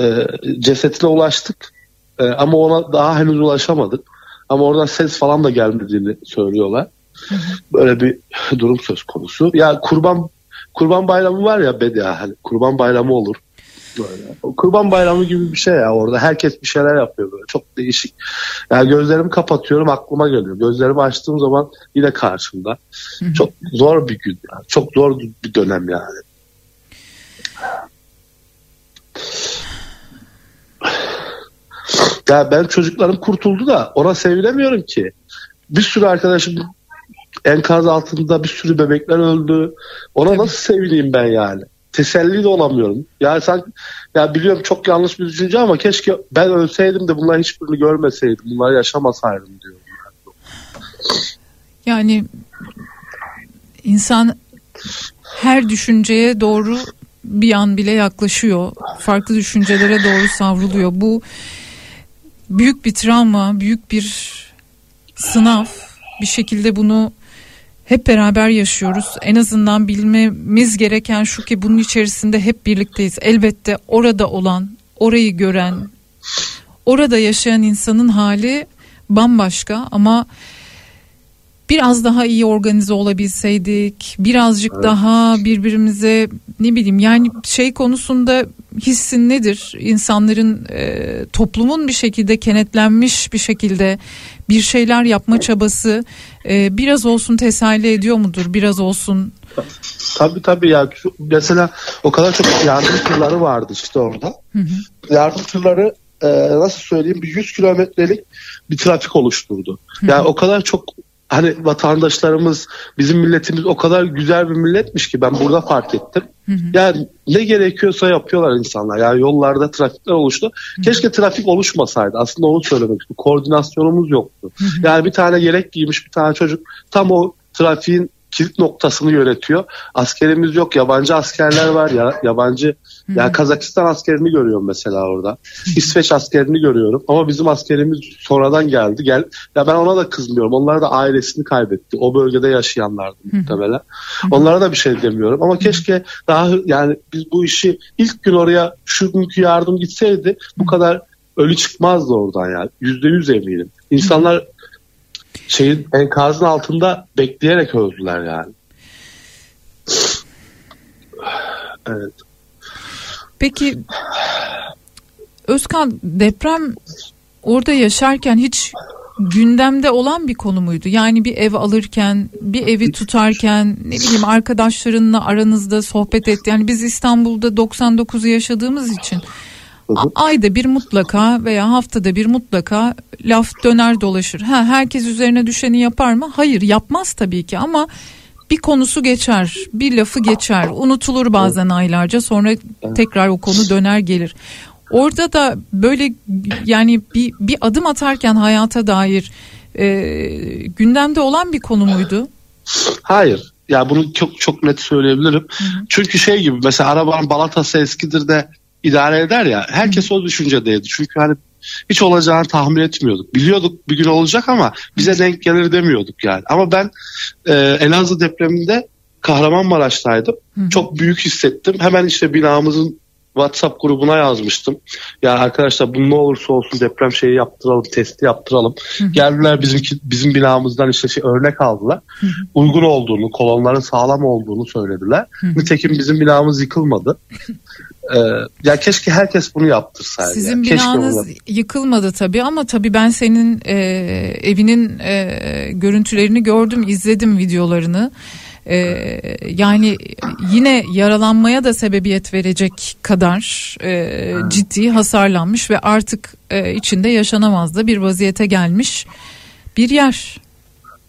e, cesetine ulaştık. E, ama ona daha henüz ulaşamadık. Ama oradan ses falan da gelmediğini söylüyorlar. Böyle bir durum söz konusu. Ya kurban kurban bayramı var ya Bedia hani kurban bayramı olur. Böyle. Kurban bayramı gibi bir şey ya orada herkes bir şeyler yapıyor böyle çok değişik. Yani gözlerimi kapatıyorum aklıma geliyor. Gözlerimi açtığım zaman yine karşımda. Çok zor bir gün yani. Çok zor bir dönem yani. Ya ben çocuklarım kurtuldu da ona sevinemiyorum ki. Bir sürü arkadaşım enkaz altında bir sürü bebekler öldü. Ona nasıl sevineyim ben yani? Teselli de olamıyorum. Yani sen ya biliyorum çok yanlış bir düşünce ama keşke ben ölseydim de bunların hiçbirini görmeseydim. Bunları yaşamasaydım diyorum. Yani insan her düşünceye doğru bir an bile yaklaşıyor. Farklı düşüncelere doğru savruluyor. Bu büyük bir travma, büyük bir sınav. Bir şekilde bunu hep beraber yaşıyoruz. En azından bilmemiz gereken şu ki bunun içerisinde hep birlikteyiz. Elbette orada olan, orayı gören, orada yaşayan insanın hali bambaşka ama biraz daha iyi organize olabilseydik, birazcık daha birbirimize ne bileyim yani şey konusunda hissin nedir? İnsanların e, toplumun bir şekilde kenetlenmiş bir şekilde bir şeyler yapma çabası e, biraz olsun teselli ediyor mudur? Biraz olsun Tabii tabii ya Şu- mesela o kadar çok yardım tırları vardı işte orada. Yardım tırları e, nasıl söyleyeyim bir 100 kilometrelik bir trafik oluşturdu. Yani o kadar çok hani vatandaşlarımız bizim milletimiz o kadar güzel bir milletmiş ki ben burada fark ettim. Yani ne gerekiyorsa yapıyorlar insanlar. Yani yollarda trafikler oluştu. Keşke trafik oluşmasaydı. Aslında onu söylemek istiyorum. Koordinasyonumuz yoktu. Yani bir tane yelek giymiş bir tane çocuk tam o trafiğin kilit noktasını yönetiyor. Askerimiz yok. Yabancı askerler var ya yabancı ya Kazakistan askerini görüyorum mesela orada. İsveç askerini görüyorum ama bizim askerimiz sonradan geldi. Gel ya ben ona da kızmıyorum. Onlar da ailesini kaybetti. O bölgede yaşayanlardı muhtemelen. Onlara da bir şey demiyorum ama keşke daha yani biz bu işi ilk gün oraya şu günkü yardım gitseydi bu kadar ölü çıkmazdı oradan yani. Yüzde yüz eminim. İnsanlar şeyin enkazın altında bekleyerek öldüler yani. Evet. Peki Özkan deprem orada yaşarken hiç gündemde olan bir konu muydu? Yani bir ev alırken, bir evi tutarken, ne bileyim arkadaşlarınla aranızda sohbet et. Yani biz İstanbul'da 99'u yaşadığımız için ayda bir mutlaka veya haftada bir mutlaka laf döner dolaşır. Ha herkes üzerine düşeni yapar mı? Hayır, yapmaz tabii ki ama bir konusu geçer, bir lafı geçer, unutulur bazen aylarca sonra tekrar o konu döner gelir. Orada da böyle yani bir, bir adım atarken hayata dair e, gündemde olan bir konu muydu? Hayır. Ya bunu çok çok net söyleyebilirim. Çünkü şey gibi mesela arabanın balatası eskidir de idare eder ya. Herkes o düşüncedeydi. Çünkü hani hiç olacağını tahmin etmiyorduk. Biliyorduk bir gün olacak ama bize denk gelir demiyorduk yani. Ama ben e, Elazığ depreminde Kahramanmaraş'taydım. Çok büyük hissettim. Hemen işte binamızın WhatsApp grubuna yazmıştım. Ya arkadaşlar bu ne olursa olsun deprem şeyi yaptıralım, testi yaptıralım. Geldiler bizim bizim binamızdan işte şey örnek aldılar. Uygun olduğunu, kolonların sağlam olduğunu söylediler. Nitekim bizim binamız yıkılmadı. Ee, ya keşke herkes bunu yaptırsaydı. Sizin. Keşke binanız bunu- yıkılmadı tabii ama tabii ben senin e, evinin e, görüntülerini gördüm, izledim videolarını. E, yani yine yaralanmaya da sebebiyet verecek kadar e, ciddi hasarlanmış ve artık e, içinde yaşanamaz da bir vaziyete gelmiş bir yer.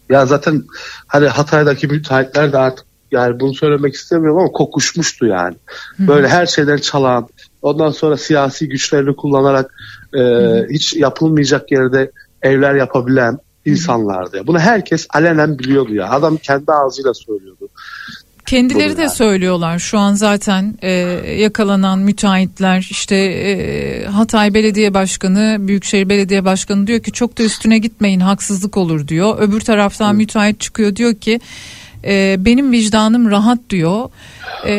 Ya zaten hani Hatay'daki müteahhitler de artık yani bunu söylemek istemiyorum ama kokuşmuştu yani. Böyle her şeyden çalan, ondan sonra siyasi güçlerini kullanarak e, hiç yapılmayacak yerde evler yapabilen insanlardı. ya. Bunu herkes alenen biliyordu ya. Adam kendi ağzıyla söylüyordu. Kendileri Doğru de yani. söylüyorlar şu an zaten e, yakalanan müteahhitler işte e, Hatay Belediye Başkanı Büyükşehir Belediye Başkanı diyor ki çok da üstüne gitmeyin haksızlık olur diyor. Öbür taraftan müteahhit çıkıyor diyor ki e, benim vicdanım rahat diyor. E,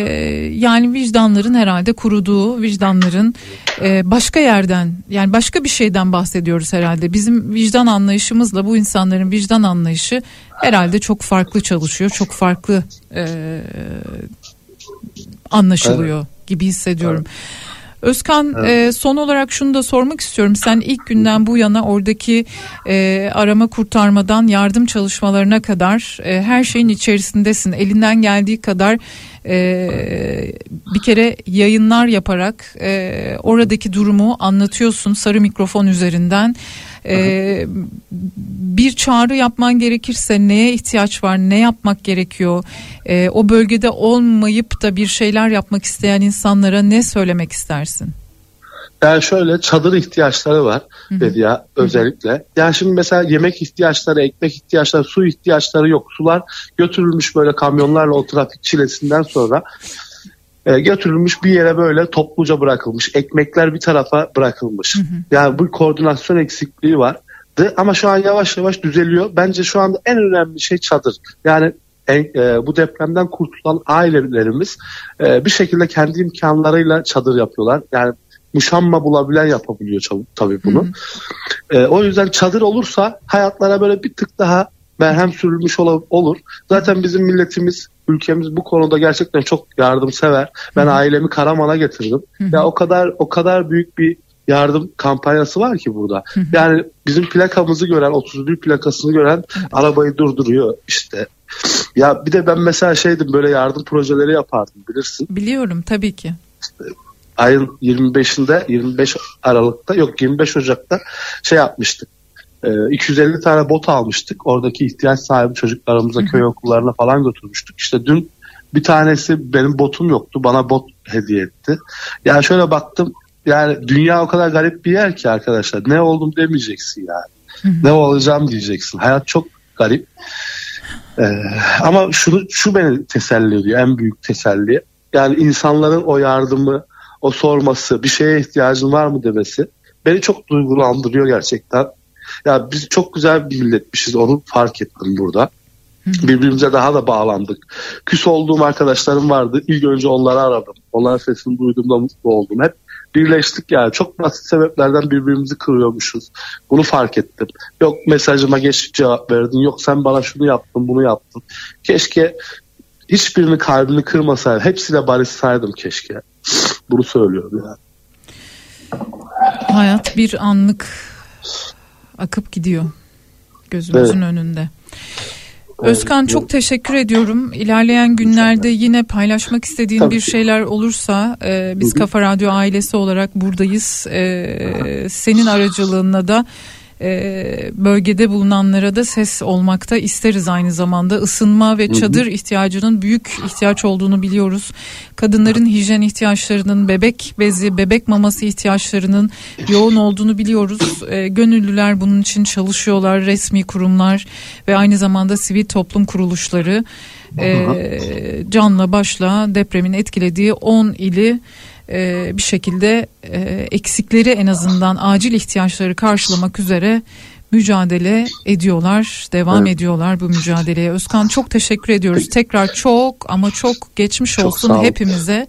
yani vicdanların herhalde kuruduğu vicdanların e, başka yerden yani başka bir şeyden bahsediyoruz herhalde. Bizim vicdan anlayışımızla bu insanların vicdan anlayışı herhalde çok farklı çalışıyor. Çok farklı e, anlaşılıyor gibi hissediyorum. Özkan e, son olarak şunu da sormak istiyorum. Sen ilk günden bu yana oradaki e, arama kurtarmadan yardım çalışmalarına kadar e, her şeyin içerisindesin. Elinden geldiği kadar e, bir kere yayınlar yaparak e, oradaki durumu anlatıyorsun sarı mikrofon üzerinden. E, bir çağrı yapman gerekirse neye ihtiyaç var, ne yapmak gerekiyor? E, o bölgede olmayıp da bir şeyler yapmak isteyen insanlara ne söylemek istersin? Yani şöyle çadır ihtiyaçları var dedi ya özellikle. Yani şimdi mesela yemek ihtiyaçları, ekmek ihtiyaçları, su ihtiyaçları yok. Sular götürülmüş böyle kamyonlarla o trafik çilesinden sonra e, götürülmüş bir yere böyle topluca bırakılmış. Ekmekler bir tarafa bırakılmış. Yani bu koordinasyon eksikliği var. Ama şu an yavaş yavaş düzeliyor. Bence şu anda en önemli şey çadır. Yani en, e, bu depremden kurtulan ailelerimiz e, bir şekilde kendi imkanlarıyla çadır yapıyorlar. Yani muşamma bulabilen yapabiliyor tabii bunu. E, o yüzden çadır olursa hayatlara böyle bir tık daha merhem sürülmüş ola- olur. Zaten bizim milletimiz, ülkemiz bu konuda gerçekten çok yardımsever. Ben ailemi Karaman'a getirdim. Ya o kadar o kadar büyük bir yardım kampanyası var ki burada. Yani bizim plakamızı gören, 31 plakasını gören arabayı durduruyor işte. Ya bir de ben mesela şeydim böyle yardım projeleri yapardım bilirsin. Biliyorum tabii ki. Ayın 25'inde 25 Aralık'ta yok 25 Ocak'ta şey yapmıştık. Ee, 250 tane bot almıştık. Oradaki ihtiyaç sahibi çocuklarımıza köy okullarına falan götürmüştük. İşte dün bir tanesi benim botum yoktu. Bana bot hediye etti. Yani şöyle baktım yani dünya o kadar garip bir yer ki arkadaşlar. Ne oldum demeyeceksin yani. Ne olacağım diyeceksin. Hayat çok garip. Ee, ama şunu şu beni teselli ediyor. En büyük teselli. Yani insanların o yardımı, o sorması, bir şeye ihtiyacın var mı demesi beni çok duygulandırıyor gerçekten. Ya biz çok güzel bir milletmişiz onu fark ettim burada. Birbirimize daha da bağlandık. Küs olduğum arkadaşlarım vardı. İlk önce onları aradım. Onların sesini duyduğumda mutlu oldum. Hep birleştik yani. Çok basit sebeplerden birbirimizi kırıyormuşuz. Bunu fark ettim. Yok mesajıma geç cevap verdin. Yok sen bana şunu yaptın bunu yaptın. Keşke hiçbirini kalbini kırmasaydım. Hepsiyle barışsaydım keşke. Bunu söylüyorum yani. Hayat bir anlık akıp gidiyor gözümüzün önünde. Özkan çok teşekkür ediyorum. İlerleyen günlerde yine paylaşmak istediğin Tabii bir şeyler olursa e, biz Kafa Radyo ailesi olarak buradayız. E, senin aracılığınla da e, bölgede bulunanlara da ses olmakta isteriz aynı zamanda. Isınma ve çadır ihtiyacının büyük ihtiyaç olduğunu biliyoruz. Kadınların hijyen ihtiyaçlarının, bebek bezi, bebek maması ihtiyaçlarının yoğun olduğunu biliyoruz. E, gönüllüler bunun için çalışıyorlar, resmi kurumlar ve aynı zamanda sivil toplum kuruluşları e, canla başla depremin etkilediği 10 ili e, bir şekilde e, eksikleri en azından acil ihtiyaçları karşılamak üzere mücadele ediyorlar, devam ediyorlar bu mücadeleye. Özkan çok teşekkür ediyoruz. Tekrar çok ama çok geçmiş Çok olsun hepimize.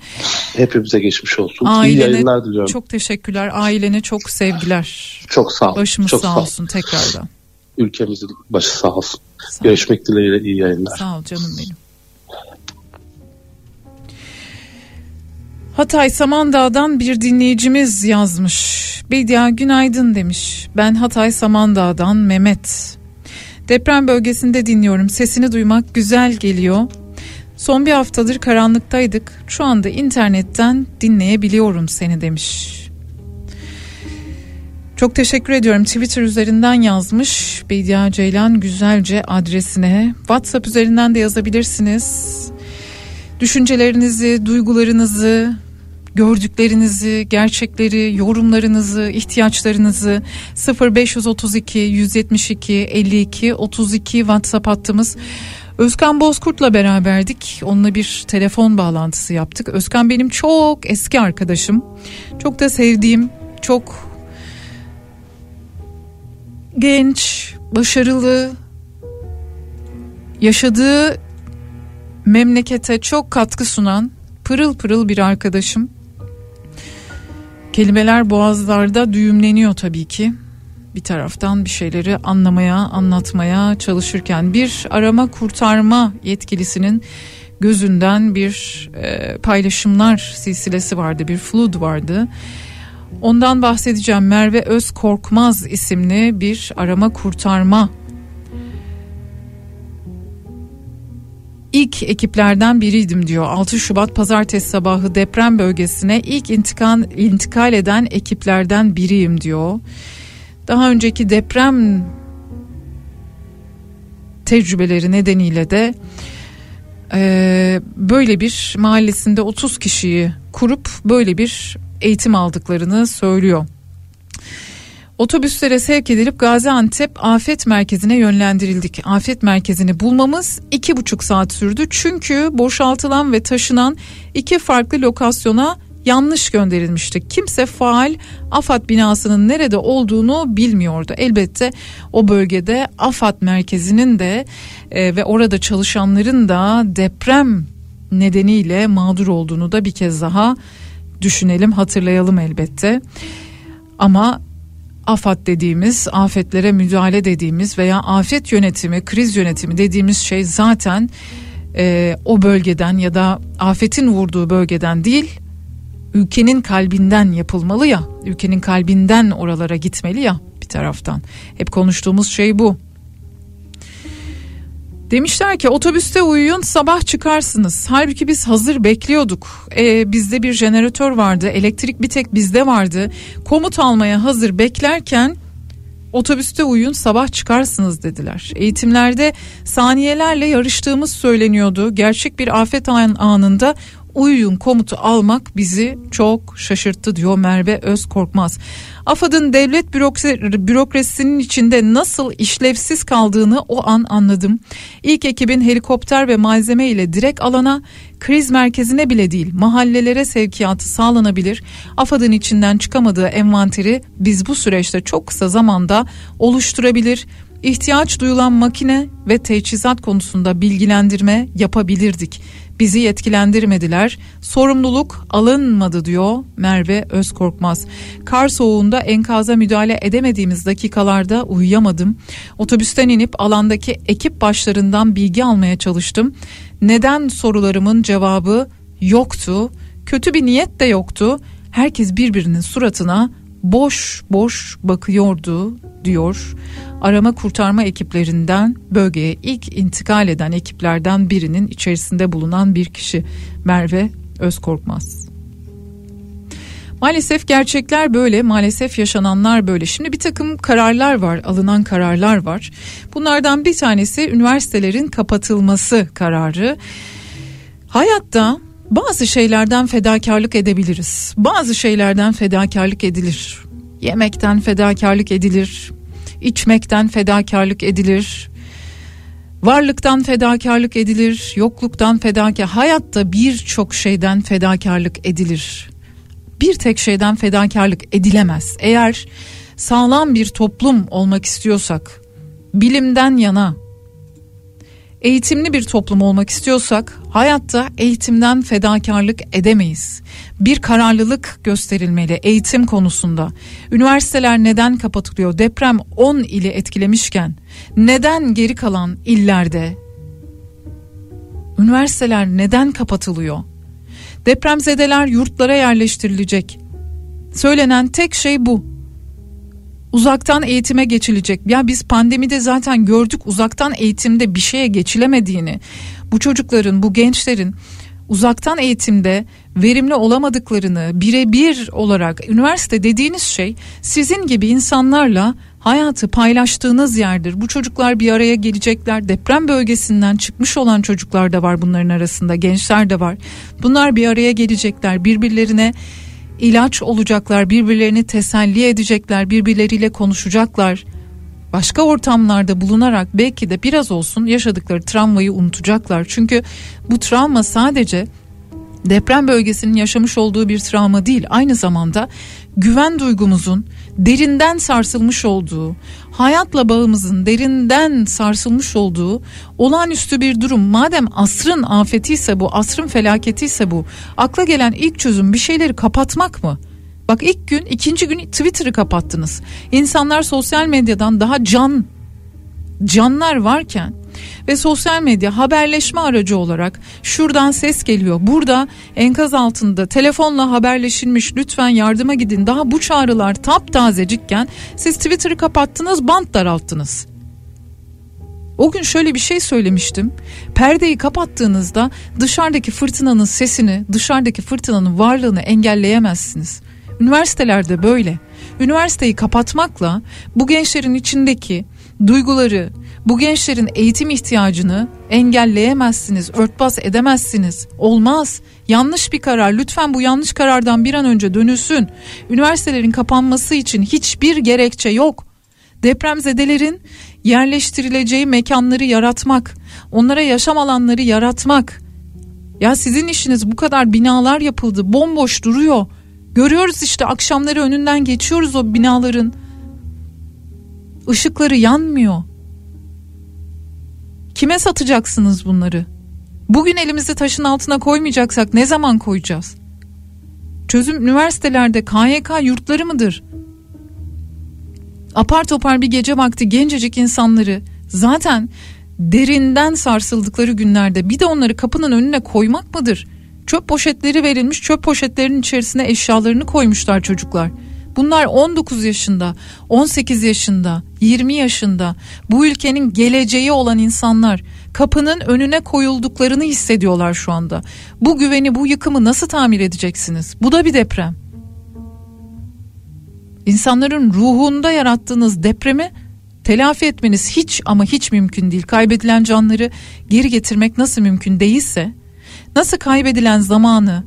Hepimize geçmiş olsun. İyi Ailene yayınlar diliyorum. Çok, çok teşekkürler. Ailene çok sevgiler. sağ olun. Başımız çok sağ sağ olsun tekrardan. Ülkemizin başı sağ olsun. Sağ ol. Görüşmek dileğiyle iyi yayınlar. Sağ ol canım benim. Hatay Samandağ'dan bir dinleyicimiz yazmış. Bedia günaydın demiş. Ben Hatay Samandağ'dan Mehmet. Deprem bölgesinde dinliyorum. Sesini duymak güzel geliyor. Son bir haftadır karanlıktaydık. Şu anda internetten dinleyebiliyorum seni demiş. Çok teşekkür ediyorum. Twitter üzerinden yazmış. Bedia Ceylan Güzelce adresine. WhatsApp üzerinden de yazabilirsiniz. Düşüncelerinizi, duygularınızı, gördüklerinizi, gerçekleri, yorumlarınızı, ihtiyaçlarınızı 0532 172 52 32 WhatsApp hattımız. Özkan Bozkurt'la beraberdik. Onunla bir telefon bağlantısı yaptık. Özkan benim çok eski arkadaşım. Çok da sevdiğim, çok genç, başarılı, yaşadığı memlekete çok katkı sunan pırıl pırıl bir arkadaşım. Kelimeler boğazlarda düğümleniyor tabii ki. Bir taraftan bir şeyleri anlamaya, anlatmaya çalışırken bir arama kurtarma yetkilisinin gözünden bir e, paylaşımlar silsilesi vardı, bir flood vardı. Ondan bahsedeceğim. Merve Öz Korkmaz isimli bir arama kurtarma ilk ekiplerden biriydim diyor. 6 Şubat pazartesi sabahı deprem bölgesine ilk intikal, intikal eden ekiplerden biriyim diyor. Daha önceki deprem tecrübeleri nedeniyle de e, böyle bir mahallesinde 30 kişiyi kurup böyle bir eğitim aldıklarını söylüyor. Otobüslere sevk edilip Gaziantep Afet Merkezi'ne yönlendirildik. Afet Merkezi'ni bulmamız iki buçuk saat sürdü. Çünkü boşaltılan ve taşınan iki farklı lokasyona yanlış gönderilmişti. Kimse faal AFAD binasının nerede olduğunu bilmiyordu. Elbette o bölgede AFAD merkezinin de e, ve orada çalışanların da deprem nedeniyle mağdur olduğunu da bir kez daha düşünelim, hatırlayalım elbette. Ama AFAD dediğimiz, afetlere müdahale dediğimiz veya afet yönetimi, kriz yönetimi dediğimiz şey zaten e, o bölgeden ya da afetin vurduğu bölgeden değil, ülkenin kalbinden yapılmalı ya, ülkenin kalbinden oralara gitmeli ya bir taraftan. Hep konuştuğumuz şey bu. Demişler ki otobüste uyuyun sabah çıkarsınız. Halbuki biz hazır bekliyorduk. Ee, bizde bir jeneratör vardı. Elektrik bir tek bizde vardı. Komut almaya hazır beklerken otobüste uyuyun sabah çıkarsınız dediler. Eğitimlerde saniyelerle yarıştığımız söyleniyordu. Gerçek bir afet anında uyuyun komutu almak bizi çok şaşırttı diyor Merve Özkorkmaz. AFAD'ın devlet bürokrasisinin içinde nasıl işlevsiz kaldığını o an anladım. İlk ekibin helikopter ve malzeme ile direkt alana kriz merkezine bile değil mahallelere sevkiyatı sağlanabilir. AFAD'ın içinden çıkamadığı envanteri biz bu süreçte çok kısa zamanda oluşturabilir ihtiyaç duyulan makine ve teçhizat konusunda bilgilendirme yapabilirdik bizi yetkilendirmediler. Sorumluluk alınmadı diyor Merve Özkorkmaz. Kar soğuğunda enkaza müdahale edemediğimiz dakikalarda uyuyamadım. Otobüsten inip alandaki ekip başlarından bilgi almaya çalıştım. Neden sorularımın cevabı yoktu. Kötü bir niyet de yoktu. Herkes birbirinin suratına boş boş bakıyordu diyor. Arama kurtarma ekiplerinden bölgeye ilk intikal eden ekiplerden birinin içerisinde bulunan bir kişi Merve Özkorkmaz. Maalesef gerçekler böyle, maalesef yaşananlar böyle. Şimdi bir takım kararlar var, alınan kararlar var. Bunlardan bir tanesi üniversitelerin kapatılması kararı. Hayatta bazı şeylerden fedakarlık edebiliriz. Bazı şeylerden fedakarlık edilir. Yemekten fedakarlık edilir. içmekten fedakarlık edilir. Varlıktan fedakarlık edilir, yokluktan fedakarlık, hayatta birçok şeyden fedakarlık edilir. Bir tek şeyden fedakarlık edilemez. Eğer sağlam bir toplum olmak istiyorsak, bilimden yana, eğitimli bir toplum olmak istiyorsak hayatta eğitimden fedakarlık edemeyiz. Bir kararlılık gösterilmeli eğitim konusunda. Üniversiteler neden kapatılıyor? Deprem 10 ili etkilemişken neden geri kalan illerde üniversiteler neden kapatılıyor? Depremzedeler yurtlara yerleştirilecek. Söylenen tek şey bu uzaktan eğitime geçilecek. Ya biz pandemide zaten gördük uzaktan eğitimde bir şeye geçilemediğini. Bu çocukların, bu gençlerin uzaktan eğitimde verimli olamadıklarını birebir olarak üniversite dediğiniz şey sizin gibi insanlarla hayatı paylaştığınız yerdir. Bu çocuklar bir araya gelecekler. Deprem bölgesinden çıkmış olan çocuklar da var bunların arasında, gençler de var. Bunlar bir araya gelecekler. Birbirlerine ilaç olacaklar, birbirlerini teselli edecekler, birbirleriyle konuşacaklar. Başka ortamlarda bulunarak belki de biraz olsun yaşadıkları travmayı unutacaklar. Çünkü bu travma sadece deprem bölgesinin yaşamış olduğu bir travma değil aynı zamanda güven duygumuzun derinden sarsılmış olduğu hayatla bağımızın derinden sarsılmış olduğu olağanüstü bir durum madem asrın afetiyse bu asrın felaketiyse bu akla gelen ilk çözüm bir şeyleri kapatmak mı? Bak ilk gün ikinci gün Twitter'ı kapattınız. İnsanlar sosyal medyadan daha can canlar varken ve sosyal medya haberleşme aracı olarak şuradan ses geliyor. Burada enkaz altında telefonla haberleşilmiş lütfen yardıma gidin. Daha bu çağrılar taptazecikken siz Twitter'ı kapattınız bant daralttınız. O gün şöyle bir şey söylemiştim. Perdeyi kapattığınızda dışarıdaki fırtınanın sesini, dışarıdaki fırtınanın varlığını engelleyemezsiniz. Üniversitelerde böyle. Üniversiteyi kapatmakla bu gençlerin içindeki duyguları, bu gençlerin eğitim ihtiyacını engelleyemezsiniz, örtbas edemezsiniz. Olmaz. Yanlış bir karar. Lütfen bu yanlış karardan bir an önce dönülsün. Üniversitelerin kapanması için hiçbir gerekçe yok. Depremzedelerin yerleştirileceği mekanları yaratmak, onlara yaşam alanları yaratmak. Ya sizin işiniz bu kadar binalar yapıldı, bomboş duruyor. Görüyoruz işte akşamları önünden geçiyoruz o binaların. Işıkları yanmıyor. Kime satacaksınız bunları? Bugün elimizi taşın altına koymayacaksak ne zaman koyacağız? Çözüm üniversitelerde KYK yurtları mıdır? Apar topar bir gece vakti gencecik insanları zaten derinden sarsıldıkları günlerde bir de onları kapının önüne koymak mıdır? Çöp poşetleri verilmiş çöp poşetlerinin içerisine eşyalarını koymuşlar çocuklar. Bunlar 19 yaşında, 18 yaşında, 20 yaşında bu ülkenin geleceği olan insanlar kapının önüne koyulduklarını hissediyorlar şu anda. Bu güveni, bu yıkımı nasıl tamir edeceksiniz? Bu da bir deprem. İnsanların ruhunda yarattığınız depremi telafi etmeniz hiç ama hiç mümkün değil. Kaybedilen canları geri getirmek nasıl mümkün değilse, nasıl kaybedilen zamanı,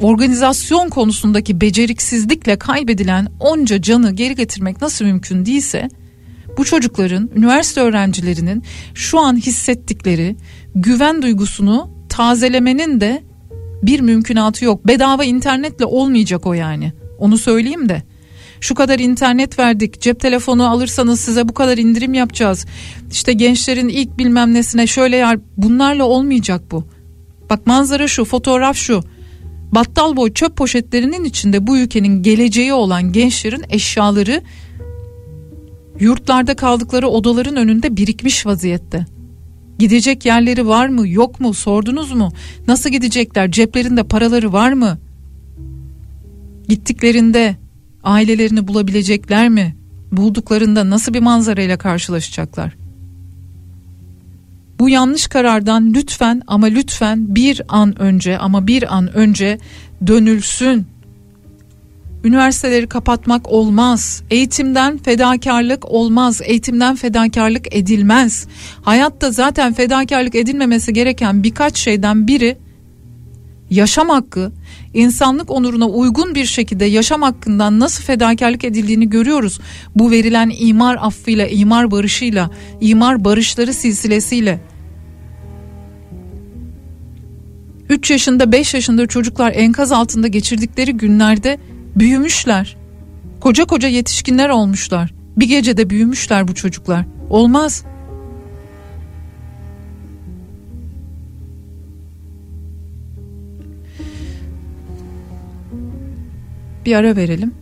organizasyon konusundaki beceriksizlikle kaybedilen onca canı geri getirmek nasıl mümkün değilse bu çocukların, üniversite öğrencilerinin şu an hissettikleri güven duygusunu tazelemenin de bir mümkünatı yok. Bedava internetle olmayacak o yani. Onu söyleyeyim de. Şu kadar internet verdik. Cep telefonu alırsanız size bu kadar indirim yapacağız. İşte gençlerin ilk bilmem nesine şöyle yer. Bunlarla olmayacak bu. Bak manzara şu, fotoğraf şu. Battal boy çöp poşetlerinin içinde bu ülkenin geleceği olan gençlerin eşyaları yurtlarda kaldıkları odaların önünde birikmiş vaziyette. Gidecek yerleri var mı yok mu sordunuz mu? Nasıl gidecekler ceplerinde paraları var mı? Gittiklerinde ailelerini bulabilecekler mi? Bulduklarında nasıl bir manzarayla karşılaşacaklar? Bu yanlış karardan lütfen ama lütfen bir an önce ama bir an önce dönülsün. Üniversiteleri kapatmak olmaz. Eğitimden fedakarlık olmaz. Eğitimden fedakarlık edilmez. Hayatta zaten fedakarlık edilmemesi gereken birkaç şeyden biri yaşam hakkı, insanlık onuruna uygun bir şekilde yaşam hakkından nasıl fedakarlık edildiğini görüyoruz. Bu verilen imar affıyla, imar barışıyla, imar barışları silsilesiyle. 3 yaşında 5 yaşında çocuklar enkaz altında geçirdikleri günlerde büyümüşler. Koca koca yetişkinler olmuşlar. Bir gecede büyümüşler bu çocuklar. Olmaz. Bir ara verelim.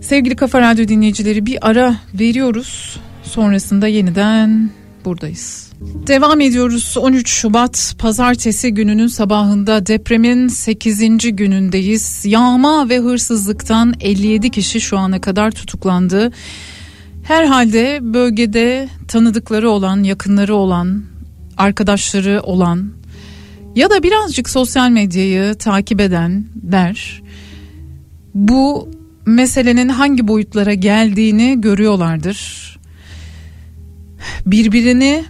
Sevgili Kafa Radyo dinleyicileri bir ara veriyoruz. Sonrasında yeniden buradayız. Devam ediyoruz 13 Şubat pazartesi gününün sabahında depremin 8. günündeyiz. Yağma ve hırsızlıktan 57 kişi şu ana kadar tutuklandı. Herhalde bölgede tanıdıkları olan, yakınları olan, arkadaşları olan ya da birazcık sosyal medyayı takip edenler bu meselenin hangi boyutlara geldiğini görüyorlardır. Birbirini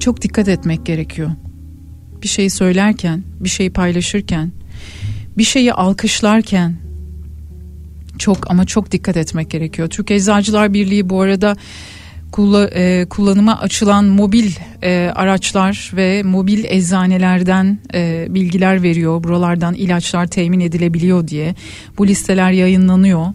çok dikkat etmek gerekiyor. Bir şeyi söylerken, bir şeyi paylaşırken, bir şeyi alkışlarken Çok ama çok dikkat etmek gerekiyor. Türk Eczacılar Birliği bu arada e, kullanıma açılan mobil e, araçlar ve mobil eczanelerden e, bilgiler veriyor. Buralardan ilaçlar temin edilebiliyor diye. Bu listeler yayınlanıyor.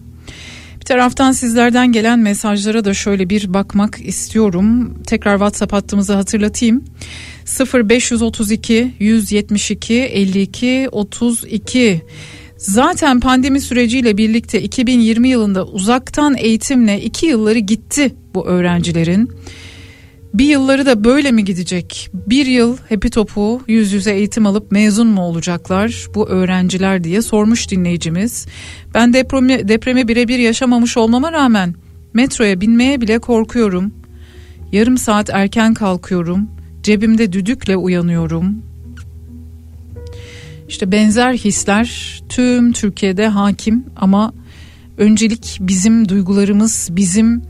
Bir taraftan sizlerden gelen mesajlara da şöyle bir bakmak istiyorum. Tekrar WhatsApp hattımızı hatırlatayım. 0532 172 52 32 Zaten pandemi süreciyle birlikte 2020 yılında uzaktan eğitimle iki yılları gitti bu öğrencilerin. Bir yılları da böyle mi gidecek? Bir yıl hepi topu yüz yüze eğitim alıp mezun mu olacaklar bu öğrenciler diye sormuş dinleyicimiz. Ben depremi, depremi birebir yaşamamış olmama rağmen metroya binmeye bile korkuyorum. Yarım saat erken kalkıyorum. Cebimde düdükle uyanıyorum. İşte benzer hisler tüm Türkiye'de hakim ama öncelik bizim duygularımız, bizim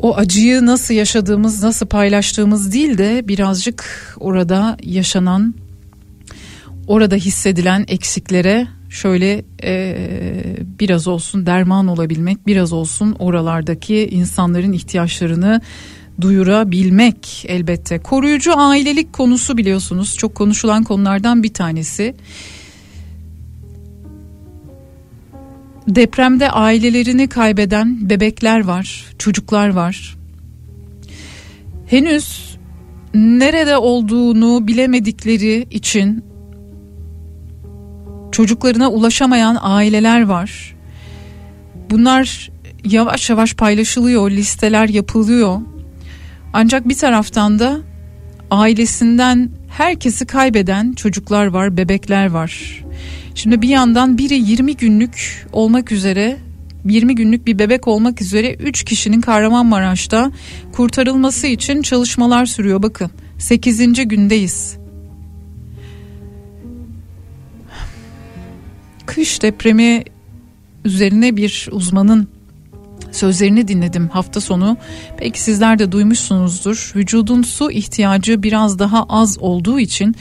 o acıyı nasıl yaşadığımız, nasıl paylaştığımız değil de birazcık orada yaşanan, orada hissedilen eksiklere şöyle e, biraz olsun derman olabilmek, biraz olsun oralardaki insanların ihtiyaçlarını duyurabilmek elbette. Koruyucu ailelik konusu biliyorsunuz çok konuşulan konulardan bir tanesi. Depremde ailelerini kaybeden bebekler var, çocuklar var. Henüz nerede olduğunu bilemedikleri için çocuklarına ulaşamayan aileler var. Bunlar yavaş yavaş paylaşılıyor, listeler yapılıyor. Ancak bir taraftan da ailesinden herkesi kaybeden çocuklar var, bebekler var. Şimdi bir yandan biri 20 günlük olmak üzere 20 günlük bir bebek olmak üzere 3 kişinin Kahramanmaraş'ta kurtarılması için çalışmalar sürüyor. Bakın 8. gündeyiz. Kış depremi üzerine bir uzmanın sözlerini dinledim hafta sonu. Belki sizler de duymuşsunuzdur. Vücudun su ihtiyacı biraz daha az olduğu için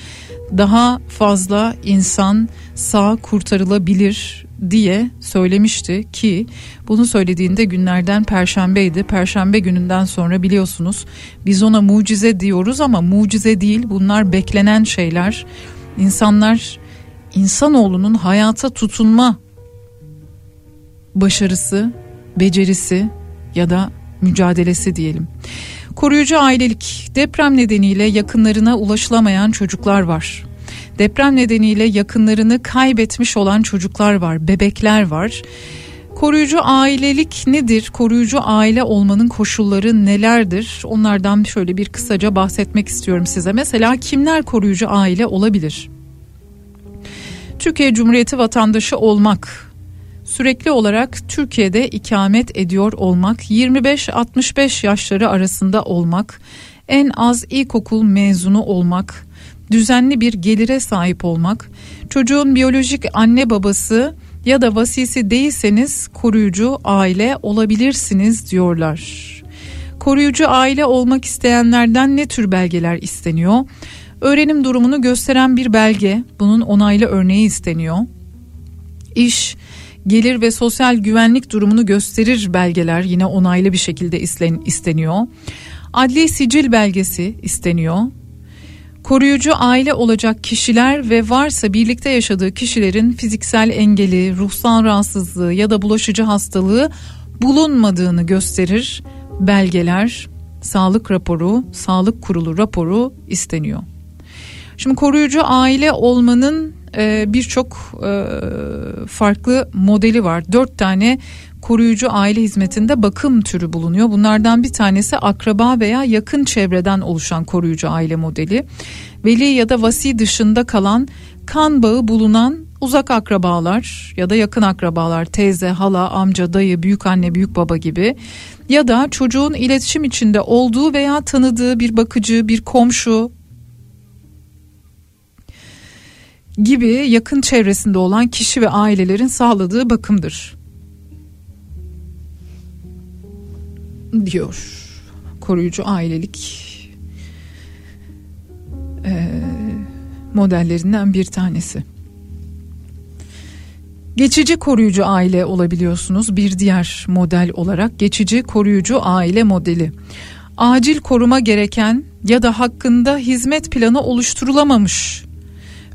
daha fazla insan sağ kurtarılabilir diye söylemişti ki bunu söylediğinde günlerden perşembeydi. Perşembe gününden sonra biliyorsunuz biz ona mucize diyoruz ama mucize değil bunlar beklenen şeyler. İnsanlar insanoğlunun hayata tutunma başarısı, becerisi ya da mücadelesi diyelim. Koruyucu ailelik deprem nedeniyle yakınlarına ulaşılamayan çocuklar var. Deprem nedeniyle yakınlarını kaybetmiş olan çocuklar var, bebekler var. Koruyucu ailelik nedir? Koruyucu aile olmanın koşulları nelerdir? Onlardan şöyle bir kısaca bahsetmek istiyorum size. Mesela kimler koruyucu aile olabilir? Türkiye Cumhuriyeti vatandaşı olmak, sürekli olarak Türkiye'de ikamet ediyor olmak, 25-65 yaşları arasında olmak, en az ilkokul mezunu olmak, düzenli bir gelire sahip olmak, çocuğun biyolojik anne babası ya da vasisi değilseniz koruyucu aile olabilirsiniz diyorlar. Koruyucu aile olmak isteyenlerden ne tür belgeler isteniyor? Öğrenim durumunu gösteren bir belge, bunun onaylı örneği isteniyor. İş, gelir ve sosyal güvenlik durumunu gösterir belgeler yine onaylı bir şekilde isteniyor. Adli sicil belgesi isteniyor. Koruyucu aile olacak kişiler ve varsa birlikte yaşadığı kişilerin fiziksel engeli, ruhsal rahatsızlığı ya da bulaşıcı hastalığı bulunmadığını gösterir belgeler, sağlık raporu, sağlık kurulu raporu isteniyor. Şimdi koruyucu aile olmanın e, birçok e, farklı modeli var. Dört tane koruyucu aile hizmetinde bakım türü bulunuyor. Bunlardan bir tanesi akraba veya yakın çevreden oluşan koruyucu aile modeli. Veli ya da vasi dışında kalan kan bağı bulunan uzak akrabalar ya da yakın akrabalar teyze, hala, amca, dayı, büyük anne, büyük baba gibi ya da çocuğun iletişim içinde olduğu veya tanıdığı bir bakıcı, bir komşu, gibi yakın çevresinde olan kişi ve ailelerin sağladığı bakımdır. diyor koruyucu ailelik e, modellerinden bir tanesi. Geçici koruyucu aile olabiliyorsunuz bir diğer model olarak geçici koruyucu aile modeli. Acil koruma gereken ya da hakkında hizmet planı oluşturulamamış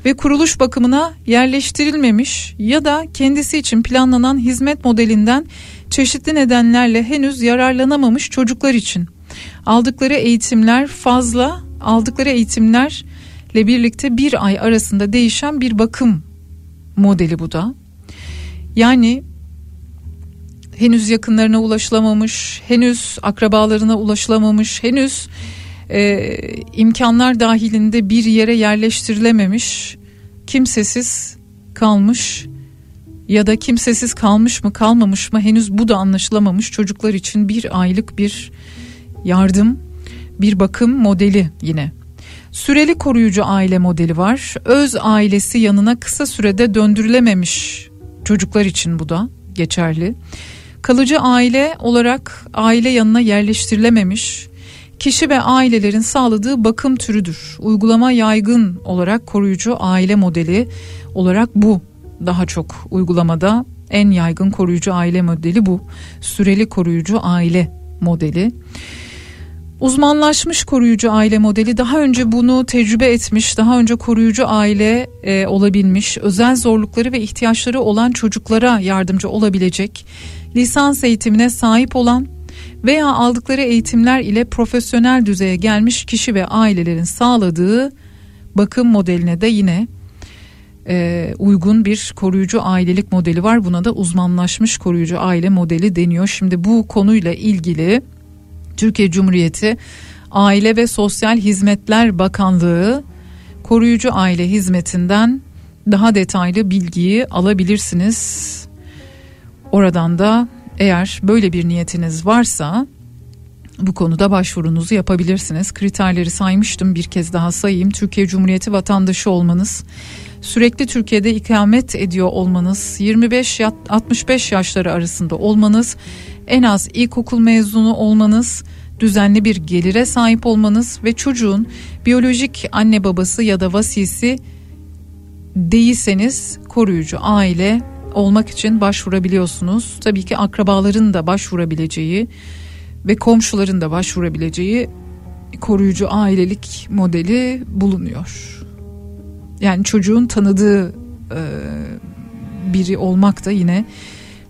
ve kuruluş bakımına yerleştirilmemiş ya da kendisi için planlanan hizmet modelinden çeşitli nedenlerle henüz yararlanamamış çocuklar için aldıkları eğitimler fazla aldıkları eğitimlerle birlikte bir ay arasında değişen bir bakım modeli bu da. Yani henüz yakınlarına ulaşılamamış, henüz akrabalarına ulaşılamamış, henüz e, imkanlar dahilinde bir yere yerleştirilememiş, kimsesiz kalmış ya da kimsesiz kalmış mı kalmamış mı henüz bu da anlaşılamamış çocuklar için bir aylık bir yardım, bir bakım modeli yine. Süreli koruyucu aile modeli var. Öz ailesi yanına kısa sürede döndürülememiş çocuklar için bu da geçerli. Kalıcı aile olarak aile yanına yerleştirilememiş kişi ve ailelerin sağladığı bakım türüdür. Uygulama yaygın olarak koruyucu aile modeli olarak bu daha çok uygulamada en yaygın koruyucu aile modeli bu. Süreli koruyucu aile modeli. Uzmanlaşmış koruyucu aile modeli daha önce bunu tecrübe etmiş, daha önce koruyucu aile e, olabilmiş, özel zorlukları ve ihtiyaçları olan çocuklara yardımcı olabilecek, lisans eğitimine sahip olan veya aldıkları eğitimler ile profesyonel düzeye gelmiş kişi ve ailelerin sağladığı bakım modeline de yine e, uygun bir koruyucu ailelik modeli var. Buna da uzmanlaşmış koruyucu aile modeli deniyor. Şimdi bu konuyla ilgili Türkiye Cumhuriyeti Aile ve Sosyal Hizmetler Bakanlığı koruyucu aile hizmetinden daha detaylı bilgiyi alabilirsiniz. Oradan da eğer böyle bir niyetiniz varsa bu konuda başvurunuzu yapabilirsiniz. Kriterleri saymıştım bir kez daha sayayım. Türkiye Cumhuriyeti vatandaşı olmanız, sürekli Türkiye'de ikamet ediyor olmanız, 25-65 yaşları arasında olmanız, en az ilkokul mezunu olmanız, düzenli bir gelire sahip olmanız ve çocuğun biyolojik anne babası ya da vasisi değilseniz koruyucu aile olmak için başvurabiliyorsunuz. Tabii ki akrabaların da başvurabileceği ve komşuların da başvurabileceği koruyucu ailelik modeli bulunuyor. Yani çocuğun tanıdığı e, biri olmak da yine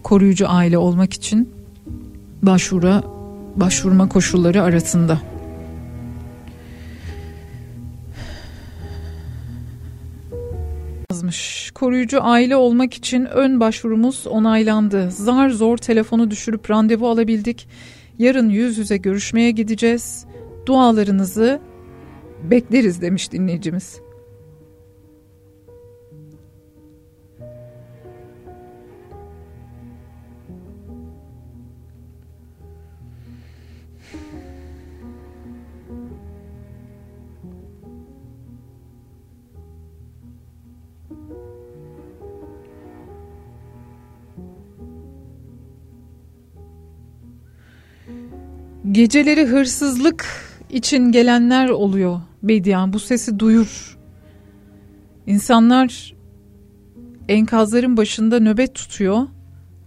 koruyucu aile olmak için başvura başvurma koşulları arasında. Yazmış. Koruyucu aile olmak için ön başvurumuz onaylandı. Zar zor telefonu düşürüp randevu alabildik. Yarın yüz yüze görüşmeye gideceğiz. Dualarınızı bekleriz demiş dinleyicimiz. Geceleri hırsızlık için gelenler oluyor Bediyan bu sesi duyur. İnsanlar enkazların başında nöbet tutuyor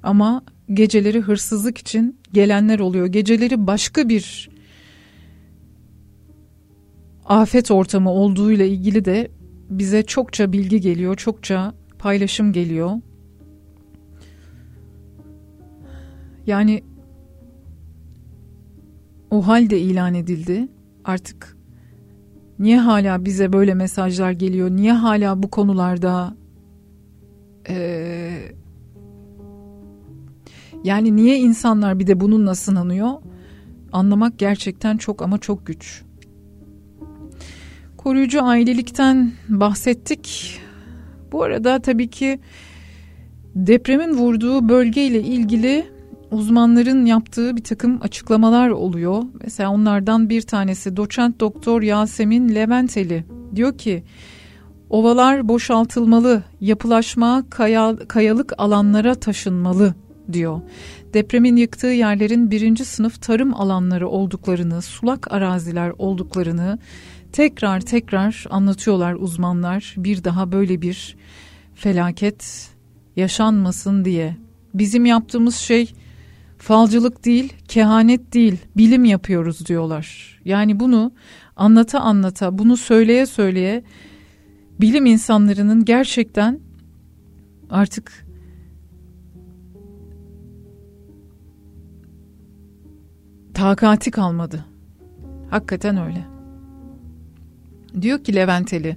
ama geceleri hırsızlık için gelenler oluyor. Geceleri başka bir afet ortamı olduğuyla ilgili de bize çokça bilgi geliyor, çokça paylaşım geliyor. Yani o halde ilan edildi. Artık niye hala bize böyle mesajlar geliyor? Niye hala bu konularda ee, yani niye insanlar bir de bununla sınanıyor? Anlamak gerçekten çok ama çok güç. Koruyucu ailelikten bahsettik. Bu arada tabii ki depremin vurduğu bölgeyle ilgili uzmanların yaptığı bir takım açıklamalar oluyor. Mesela onlardan bir tanesi doçent doktor Yasemin Leventeli diyor ki ovalar boşaltılmalı, yapılaşma kaya, kayalık alanlara taşınmalı diyor. Depremin yıktığı yerlerin birinci sınıf tarım alanları olduklarını, sulak araziler olduklarını tekrar tekrar anlatıyorlar uzmanlar. Bir daha böyle bir felaket yaşanmasın diye. Bizim yaptığımız şey falcılık değil, kehanet değil, bilim yapıyoruz diyorlar. Yani bunu anlata anlata, bunu söyleye söyleye bilim insanlarının gerçekten artık takati kalmadı. Hakikaten öyle. Diyor ki Leventeli,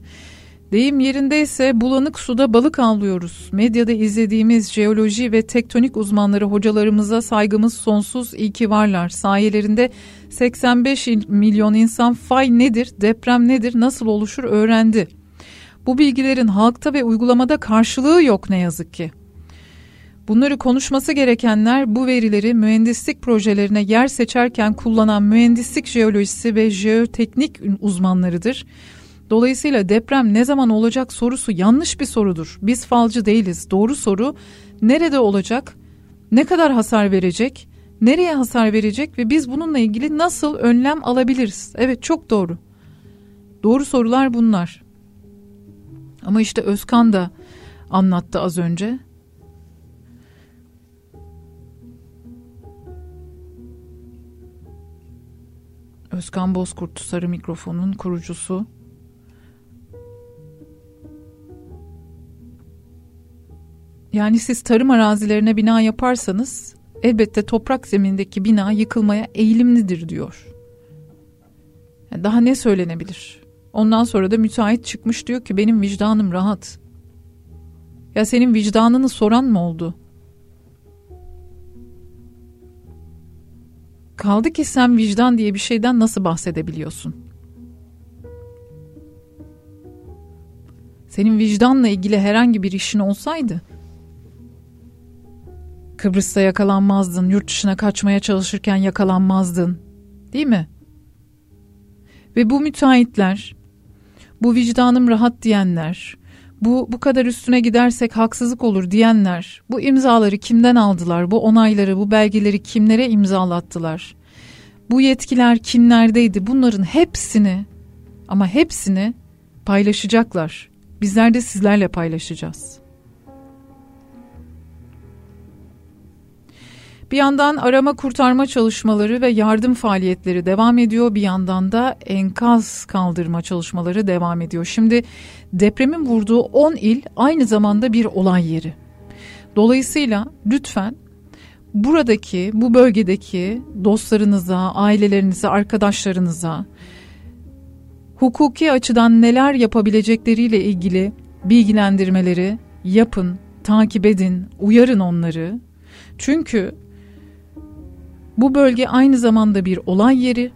deyim yerindeyse bulanık suda balık avlıyoruz. Medyada izlediğimiz jeoloji ve tektonik uzmanları hocalarımıza saygımız sonsuz iyi ki varlar. Sayelerinde 85 milyon insan fay nedir, deprem nedir, nasıl oluşur öğrendi. Bu bilgilerin halkta ve uygulamada karşılığı yok ne yazık ki. Bunları konuşması gerekenler bu verileri mühendislik projelerine yer seçerken kullanan mühendislik jeolojisi ve jeoteknik uzmanlarıdır. Dolayısıyla deprem ne zaman olacak sorusu yanlış bir sorudur. Biz falcı değiliz. Doğru soru nerede olacak? Ne kadar hasar verecek? Nereye hasar verecek ve biz bununla ilgili nasıl önlem alabiliriz? Evet çok doğru. Doğru sorular bunlar. Ama işte Özkan da anlattı az önce. Özkan Bozkurt Sarı Mikrofon'un kurucusu. Yani siz tarım arazilerine bina yaparsanız elbette toprak zemindeki bina yıkılmaya eğilimlidir diyor. Daha ne söylenebilir? Ondan sonra da müteahhit çıkmış diyor ki benim vicdanım rahat. Ya senin vicdanını soran mı oldu? Kaldı ki sen vicdan diye bir şeyden nasıl bahsedebiliyorsun? Senin vicdanla ilgili herhangi bir işin olsaydı Kıbrıs'ta yakalanmazdın, yurt dışına kaçmaya çalışırken yakalanmazdın. Değil mi? Ve bu müteahhitler, bu vicdanım rahat diyenler, bu bu kadar üstüne gidersek haksızlık olur diyenler, bu imzaları kimden aldılar, bu onayları, bu belgeleri kimlere imzalattılar? Bu yetkiler kimlerdeydi? Bunların hepsini ama hepsini paylaşacaklar. Bizler de sizlerle paylaşacağız. Bir yandan arama kurtarma çalışmaları ve yardım faaliyetleri devam ediyor. Bir yandan da enkaz kaldırma çalışmaları devam ediyor. Şimdi depremin vurduğu 10 il aynı zamanda bir olay yeri. Dolayısıyla lütfen buradaki, bu bölgedeki dostlarınıza, ailelerinize, arkadaşlarınıza hukuki açıdan neler yapabilecekleriyle ilgili bilgilendirmeleri yapın, takip edin, uyarın onları. Çünkü bu bölge aynı zamanda bir olay yeri.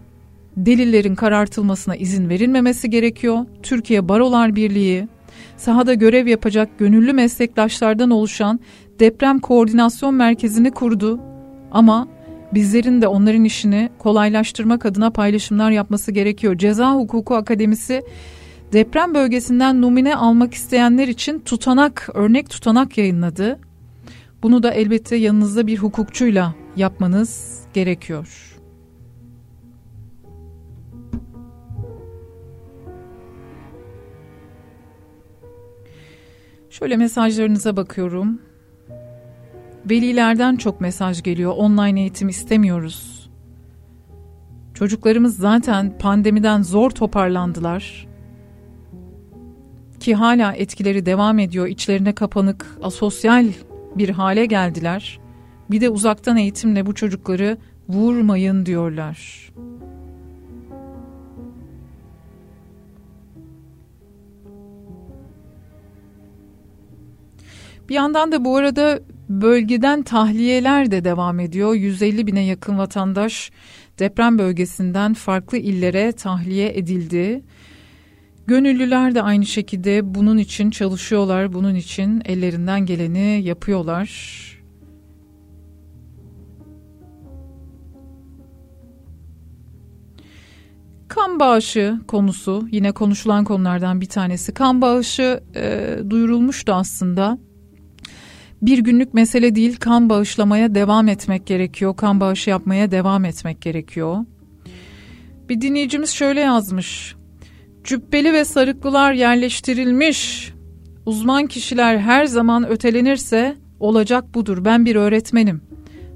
Delillerin karartılmasına izin verilmemesi gerekiyor. Türkiye Barolar Birliği sahada görev yapacak gönüllü meslektaşlardan oluşan deprem koordinasyon merkezini kurdu. Ama bizlerin de onların işini kolaylaştırmak adına paylaşımlar yapması gerekiyor. Ceza Hukuku Akademisi deprem bölgesinden numune almak isteyenler için tutanak, örnek tutanak yayınladı. Bunu da elbette yanınızda bir hukukçuyla yapmanız gerekiyor. Şöyle mesajlarınıza bakıyorum. Velilerden çok mesaj geliyor. Online eğitim istemiyoruz. Çocuklarımız zaten pandemiden zor toparlandılar. Ki hala etkileri devam ediyor. İçlerine kapanık, asosyal bir hale geldiler. Bir de uzaktan eğitimle bu çocukları vurmayın diyorlar. Bir yandan da bu arada bölgeden tahliyeler de devam ediyor. 150 bine yakın vatandaş deprem bölgesinden farklı illere tahliye edildi. Gönüllüler de aynı şekilde bunun için çalışıyorlar, bunun için ellerinden geleni yapıyorlar. Kan bağışı konusu yine konuşulan konulardan bir tanesi. Kan bağışı e, duyurulmuştu aslında. Bir günlük mesele değil kan bağışlamaya devam etmek gerekiyor. Kan bağışı yapmaya devam etmek gerekiyor. Bir dinleyicimiz şöyle yazmış. Cübbeli ve sarıklılar yerleştirilmiş. Uzman kişiler her zaman ötelenirse olacak budur. Ben bir öğretmenim.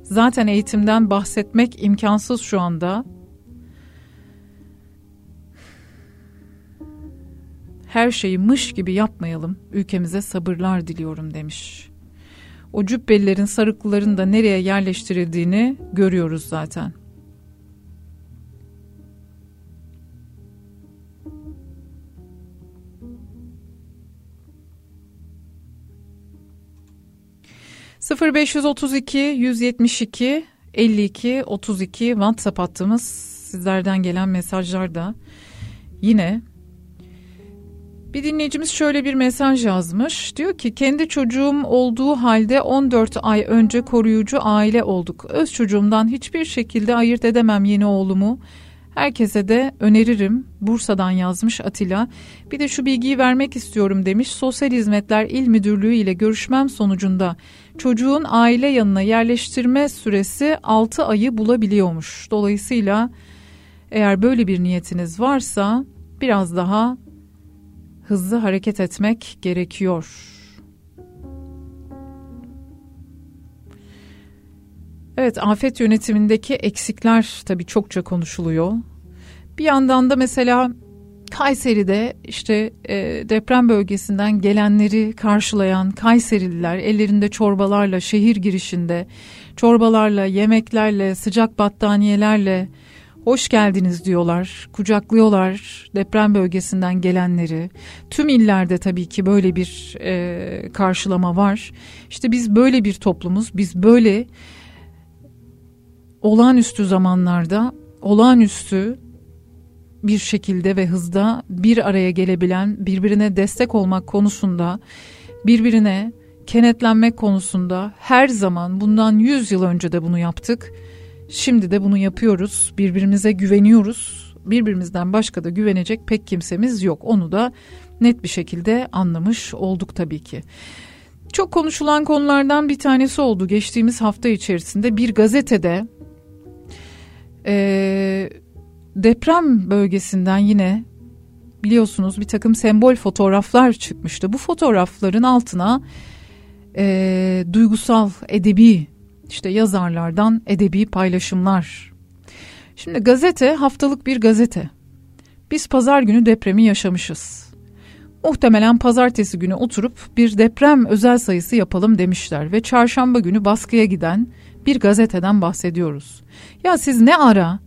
Zaten eğitimden bahsetmek imkansız şu anda. Her şeyi mış gibi yapmayalım. Ülkemize sabırlar diliyorum demiş. O cübbelilerin sarıklıların da nereye yerleştirildiğini görüyoruz zaten. ...0532 172 52 32 WhatsApp hattımız... ...sizlerden gelen mesajlar da... ...yine bir dinleyicimiz şöyle bir mesaj yazmış. Diyor ki kendi çocuğum olduğu halde 14 ay önce koruyucu aile olduk. Öz çocuğumdan hiçbir şekilde ayırt edemem yeni oğlumu. Herkese de öneririm. Bursa'dan yazmış Atilla. Bir de şu bilgiyi vermek istiyorum demiş. Sosyal Hizmetler İl Müdürlüğü ile görüşmem sonucunda çocuğun aile yanına yerleştirme süresi 6 ayı bulabiliyormuş. Dolayısıyla eğer böyle bir niyetiniz varsa biraz daha hızlı hareket etmek gerekiyor. Evet, afet yönetimindeki eksikler tabii çokça konuşuluyor. Bir yandan da mesela Kayseri'de işte e, deprem bölgesinden gelenleri karşılayan Kayserililer ellerinde çorbalarla şehir girişinde çorbalarla, yemeklerle, sıcak battaniyelerle hoş geldiniz diyorlar, kucaklıyorlar deprem bölgesinden gelenleri. Tüm illerde tabii ki böyle bir e, karşılama var. İşte biz böyle bir toplumuz, biz böyle olağanüstü zamanlarda olağanüstü bir şekilde ve hızda bir araya gelebilen, birbirine destek olmak konusunda, birbirine kenetlenmek konusunda her zaman bundan 100 yıl önce de bunu yaptık Şimdi de bunu yapıyoruz. Birbirimize güveniyoruz. Birbirimizden başka da güvenecek pek kimsemiz yok. Onu da net bir şekilde anlamış olduk tabii ki. Çok konuşulan konulardan bir tanesi oldu geçtiğimiz hafta içerisinde bir gazetede e, deprem bölgesinden yine biliyorsunuz bir takım sembol fotoğraflar çıkmıştı. Bu fotoğrafların altına e, duygusal, edebi işte yazarlardan edebi paylaşımlar. Şimdi gazete haftalık bir gazete. Biz pazar günü depremi yaşamışız. Muhtemelen pazartesi günü oturup bir deprem özel sayısı yapalım demişler ve çarşamba günü baskıya giden bir gazeteden bahsediyoruz. Ya siz ne ara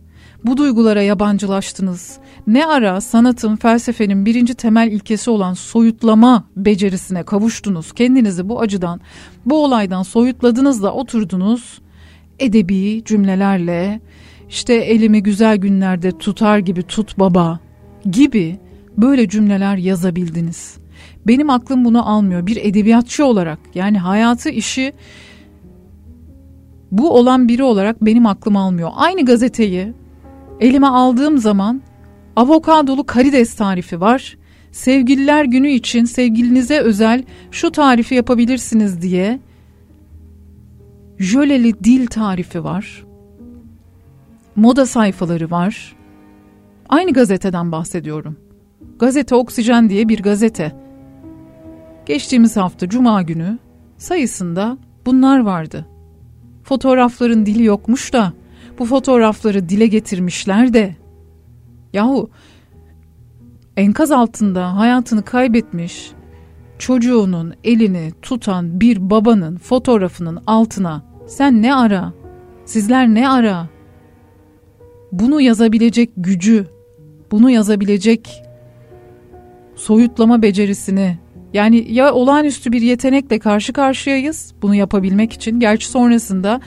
bu duygulara yabancılaştınız? Ne ara sanatın, felsefenin birinci temel ilkesi olan soyutlama becerisine kavuştunuz? Kendinizi bu acıdan, bu olaydan soyutladınız da oturdunuz edebi cümlelerle işte elimi güzel günlerde tutar gibi tut baba gibi böyle cümleler yazabildiniz. Benim aklım bunu almıyor. Bir edebiyatçı olarak yani hayatı işi bu olan biri olarak benim aklım almıyor. Aynı gazeteyi elime aldığım zaman avokadolu karides tarifi var. Sevgililer günü için sevgilinize özel şu tarifi yapabilirsiniz diye jöleli dil tarifi var. Moda sayfaları var. Aynı gazeteden bahsediyorum. Gazete Oksijen diye bir gazete. Geçtiğimiz hafta cuma günü sayısında bunlar vardı. Fotoğrafların dili yokmuş da bu fotoğrafları dile getirmişler de. Yahu enkaz altında hayatını kaybetmiş çocuğunun elini tutan bir babanın fotoğrafının altına sen ne ara? Sizler ne ara? Bunu yazabilecek gücü, bunu yazabilecek soyutlama becerisini yani ya olağanüstü bir yetenekle karşı karşıyayız bunu yapabilmek için. Gerçi sonrasında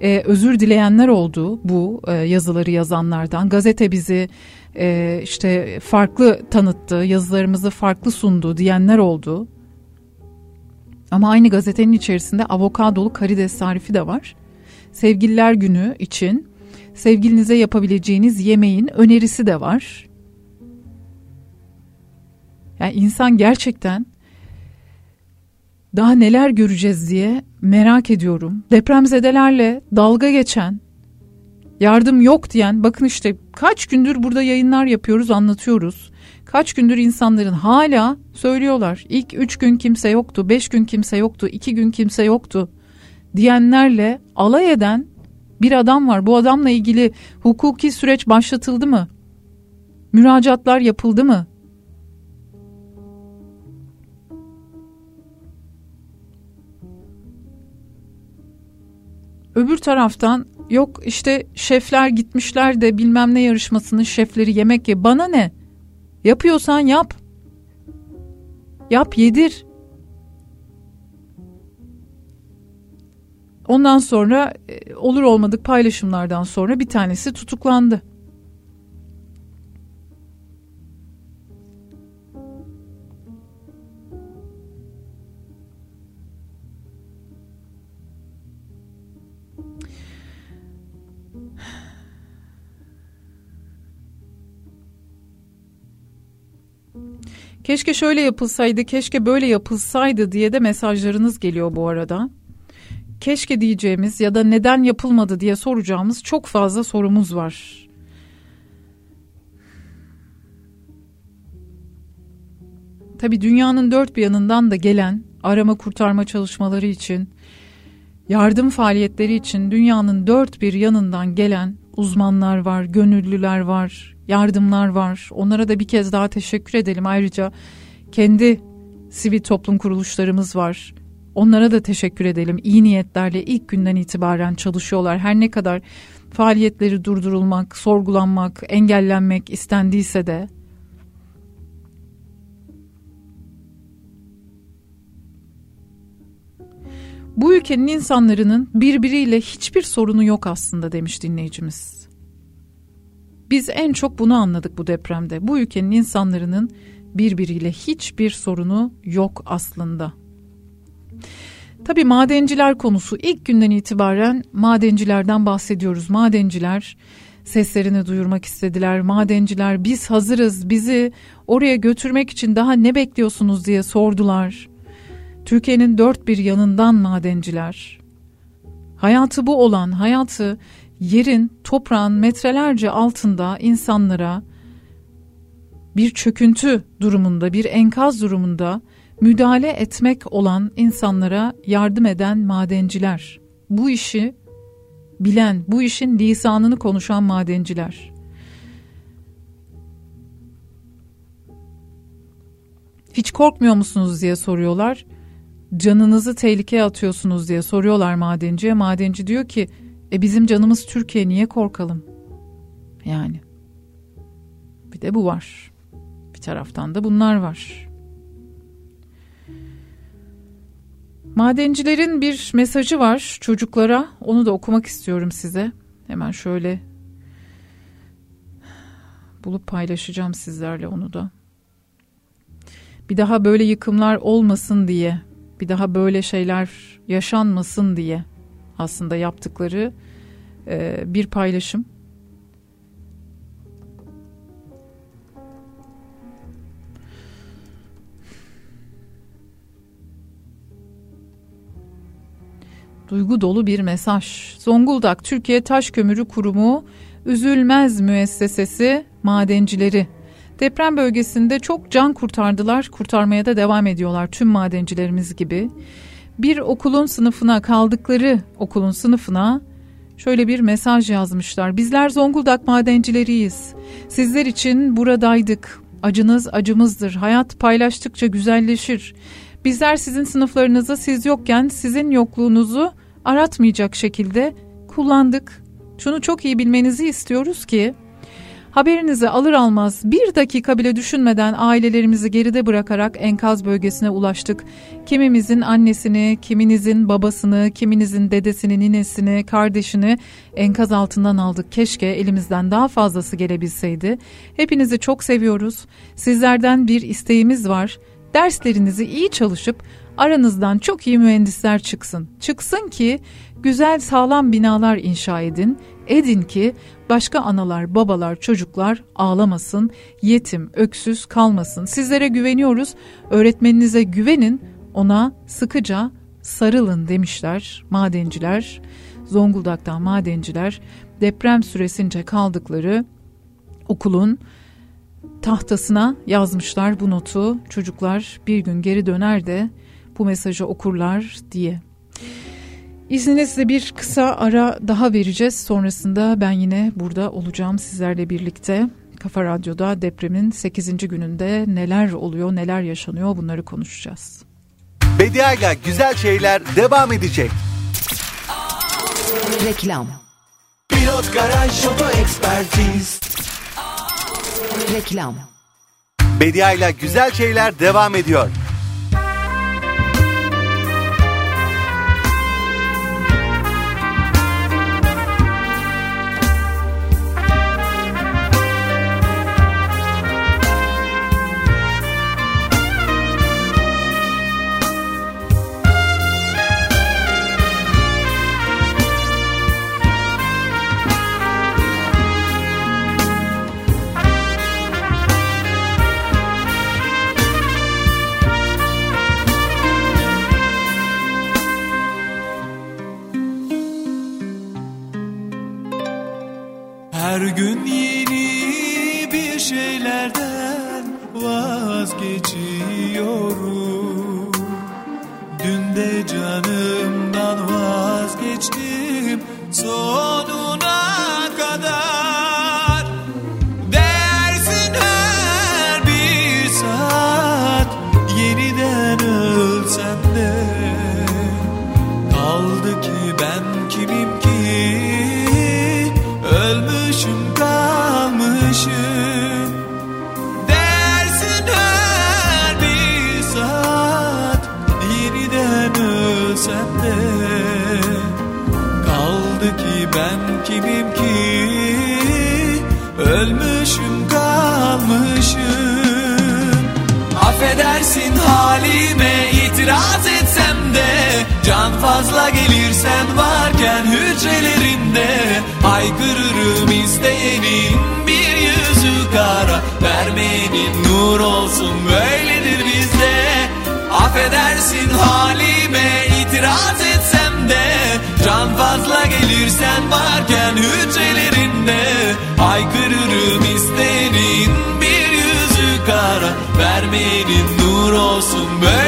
e, özür dileyenler oldu bu e, yazıları yazanlardan. Gazete bizi e, işte farklı tanıttı, yazılarımızı farklı sundu diyenler oldu. Ama aynı gazetenin içerisinde avokadolu karides tarifi de var. Sevgililer günü için sevgilinize yapabileceğiniz yemeğin önerisi de var. Yani insan gerçekten daha neler göreceğiz diye merak ediyorum. Depremzedelerle dalga geçen yardım yok diyen bakın işte kaç gündür burada yayınlar yapıyoruz anlatıyoruz. Kaç gündür insanların hala söylüyorlar. İlk üç gün kimse yoktu, beş gün kimse yoktu, iki gün kimse yoktu diyenlerle alay eden bir adam var. Bu adamla ilgili hukuki süreç başlatıldı mı? Müracaatlar yapıldı mı? Öbür taraftan yok işte şefler gitmişler de bilmem ne yarışmasının şefleri yemek ye. Bana ne? Yapıyorsan yap. Yap yedir. Ondan sonra e, olur olmadık paylaşımlardan sonra bir tanesi tutuklandı. Keşke şöyle yapılsaydı, keşke böyle yapılsaydı diye de mesajlarınız geliyor bu arada. Keşke diyeceğimiz ya da neden yapılmadı diye soracağımız çok fazla sorumuz var. Tabi dünyanın dört bir yanından da gelen arama kurtarma çalışmaları için, yardım faaliyetleri için dünyanın dört bir yanından gelen uzmanlar var, gönüllüler var, yardımlar var. Onlara da bir kez daha teşekkür edelim. Ayrıca kendi sivil toplum kuruluşlarımız var. Onlara da teşekkür edelim. İyi niyetlerle ilk günden itibaren çalışıyorlar. Her ne kadar faaliyetleri durdurulmak, sorgulanmak, engellenmek istendiyse de Bu ülkenin insanların birbiriyle hiçbir sorunu yok aslında demiş dinleyicimiz. Biz en çok bunu anladık bu depremde. Bu ülkenin insanların birbiriyle hiçbir sorunu yok aslında. Tabii madenciler konusu ilk günden itibaren madencilerden bahsediyoruz. Madenciler seslerini duyurmak istediler. Madenciler biz hazırız bizi oraya götürmek için daha ne bekliyorsunuz diye sordular. Türkiye'nin dört bir yanından madenciler. Hayatı bu olan, hayatı yerin, toprağın metrelerce altında insanlara bir çöküntü durumunda, bir enkaz durumunda müdahale etmek olan insanlara yardım eden madenciler. Bu işi bilen, bu işin lisanını konuşan madenciler. Hiç korkmuyor musunuz diye soruyorlar. Canınızı tehlikeye atıyorsunuz diye soruyorlar madenciye. Madenci diyor ki e bizim canımız Türkiye niye korkalım? Yani. Bir de bu var. Bir taraftan da bunlar var. Madencilerin bir mesajı var çocuklara. Onu da okumak istiyorum size. Hemen şöyle bulup paylaşacağım sizlerle onu da. Bir daha böyle yıkımlar olmasın diye, bir daha böyle şeyler yaşanmasın diye aslında yaptıkları e, bir paylaşım. Duygu dolu bir mesaj. Zonguldak Türkiye Taş Kömürü Kurumu Üzülmez Müessesesi madencileri deprem bölgesinde çok can kurtardılar, kurtarmaya da devam ediyorlar tüm madencilerimiz gibi. Bir okulun sınıfına kaldıkları okulun sınıfına şöyle bir mesaj yazmışlar. Bizler Zonguldak madencileriyiz. Sizler için buradaydık. Acınız acımızdır. Hayat paylaştıkça güzelleşir. Bizler sizin sınıflarınızı siz yokken sizin yokluğunuzu aratmayacak şekilde kullandık. Şunu çok iyi bilmenizi istiyoruz ki haberinizi alır almaz bir dakika bile düşünmeden ailelerimizi geride bırakarak enkaz bölgesine ulaştık. Kimimizin annesini, kiminizin babasını, kiminizin dedesini, ninesini, kardeşini enkaz altından aldık. Keşke elimizden daha fazlası gelebilseydi. Hepinizi çok seviyoruz. Sizlerden bir isteğimiz var. Derslerinizi iyi çalışıp aranızdan çok iyi mühendisler çıksın. Çıksın ki güzel sağlam binalar inşa edin. Edin ki başka analar, babalar, çocuklar ağlamasın, yetim, öksüz kalmasın. Sizlere güveniyoruz, öğretmeninize güvenin, ona sıkıca sarılın demişler madenciler. Zonguldak'tan madenciler deprem süresince kaldıkları okulun tahtasına yazmışlar bu notu. Çocuklar bir gün geri döner de bu mesajı okurlar diye. İzninizle bir kısa ara daha vereceğiz. Sonrasında ben yine burada olacağım sizlerle birlikte. Kafa Radyo'da depremin 8. gününde neler oluyor, neler yaşanıyor bunları konuşacağız. Bediayla Güzel Şeyler devam edecek. Reklam Pilot Garaj Oto Ekspertiz Reklam Bediayla Güzel Şeyler devam ediyor. Haykırırım isteyenin bir yüzü kara. Vermeyenin nur olsun böyledir bizde. Affedersin halime itiraz etsem de. Can fazla gelirsen varken hücrelerinde. Haykırırım isteyenin bir yüzü kara. Vermeyenin nur olsun böyledir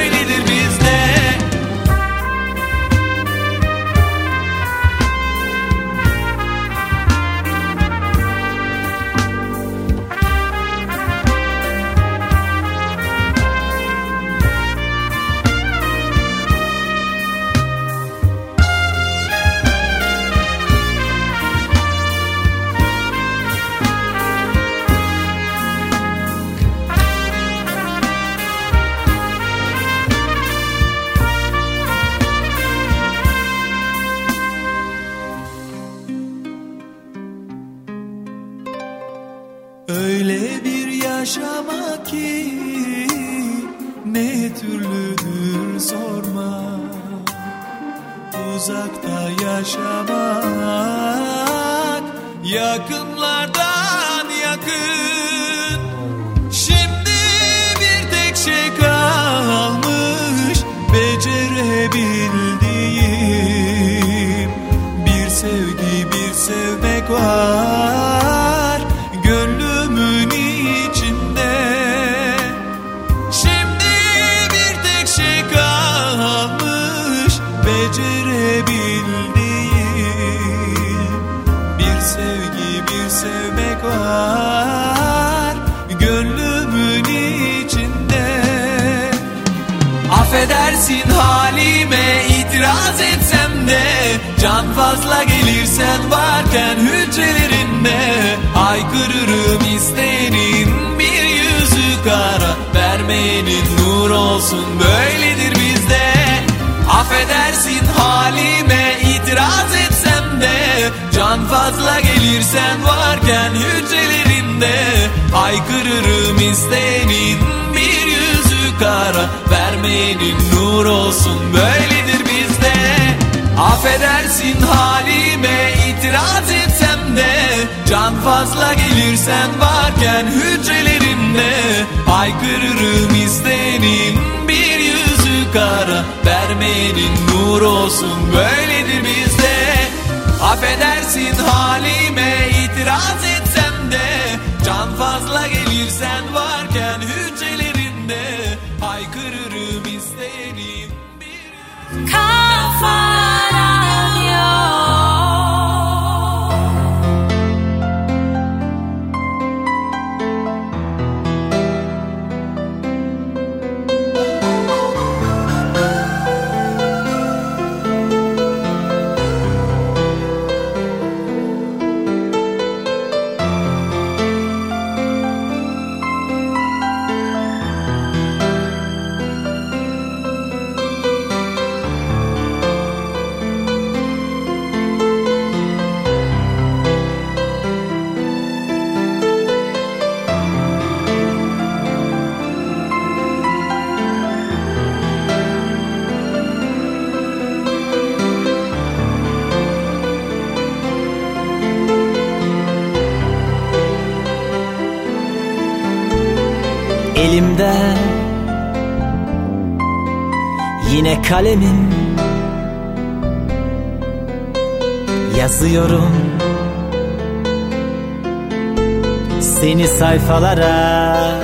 Seni sayfalara.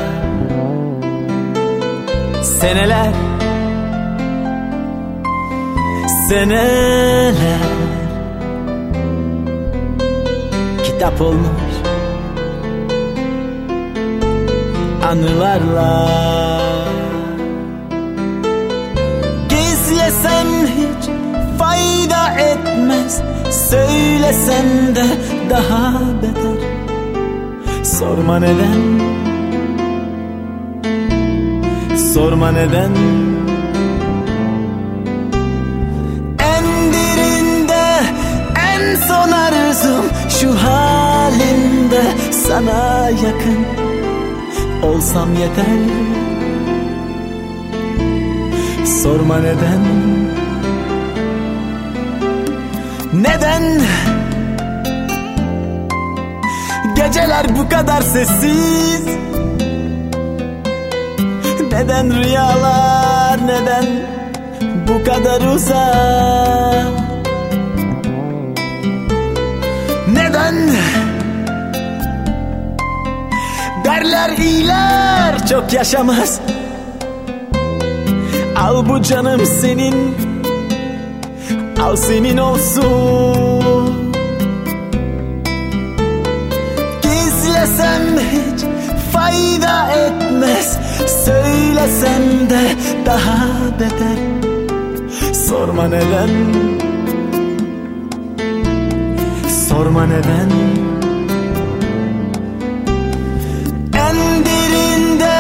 Seneler. Seneler. Kitap olmuş. Anılarla. Gizlesem hiç fayda etmez. Söylesem de daha beter Sorma neden? Sorma neden? En derinde en son arzum Şu halinde sana yakın olsam yeter. Sorma neden? Neden Geceler bu kadar sessiz. Neden rüyalar neden bu kadar uzak? Neden Derler iyiler çok yaşamaz? Al bu canım senin Al senin olsun Gizlesem hiç fayda etmez. Söylesem de daha beter. Sorma neden. Sorma neden. En derinde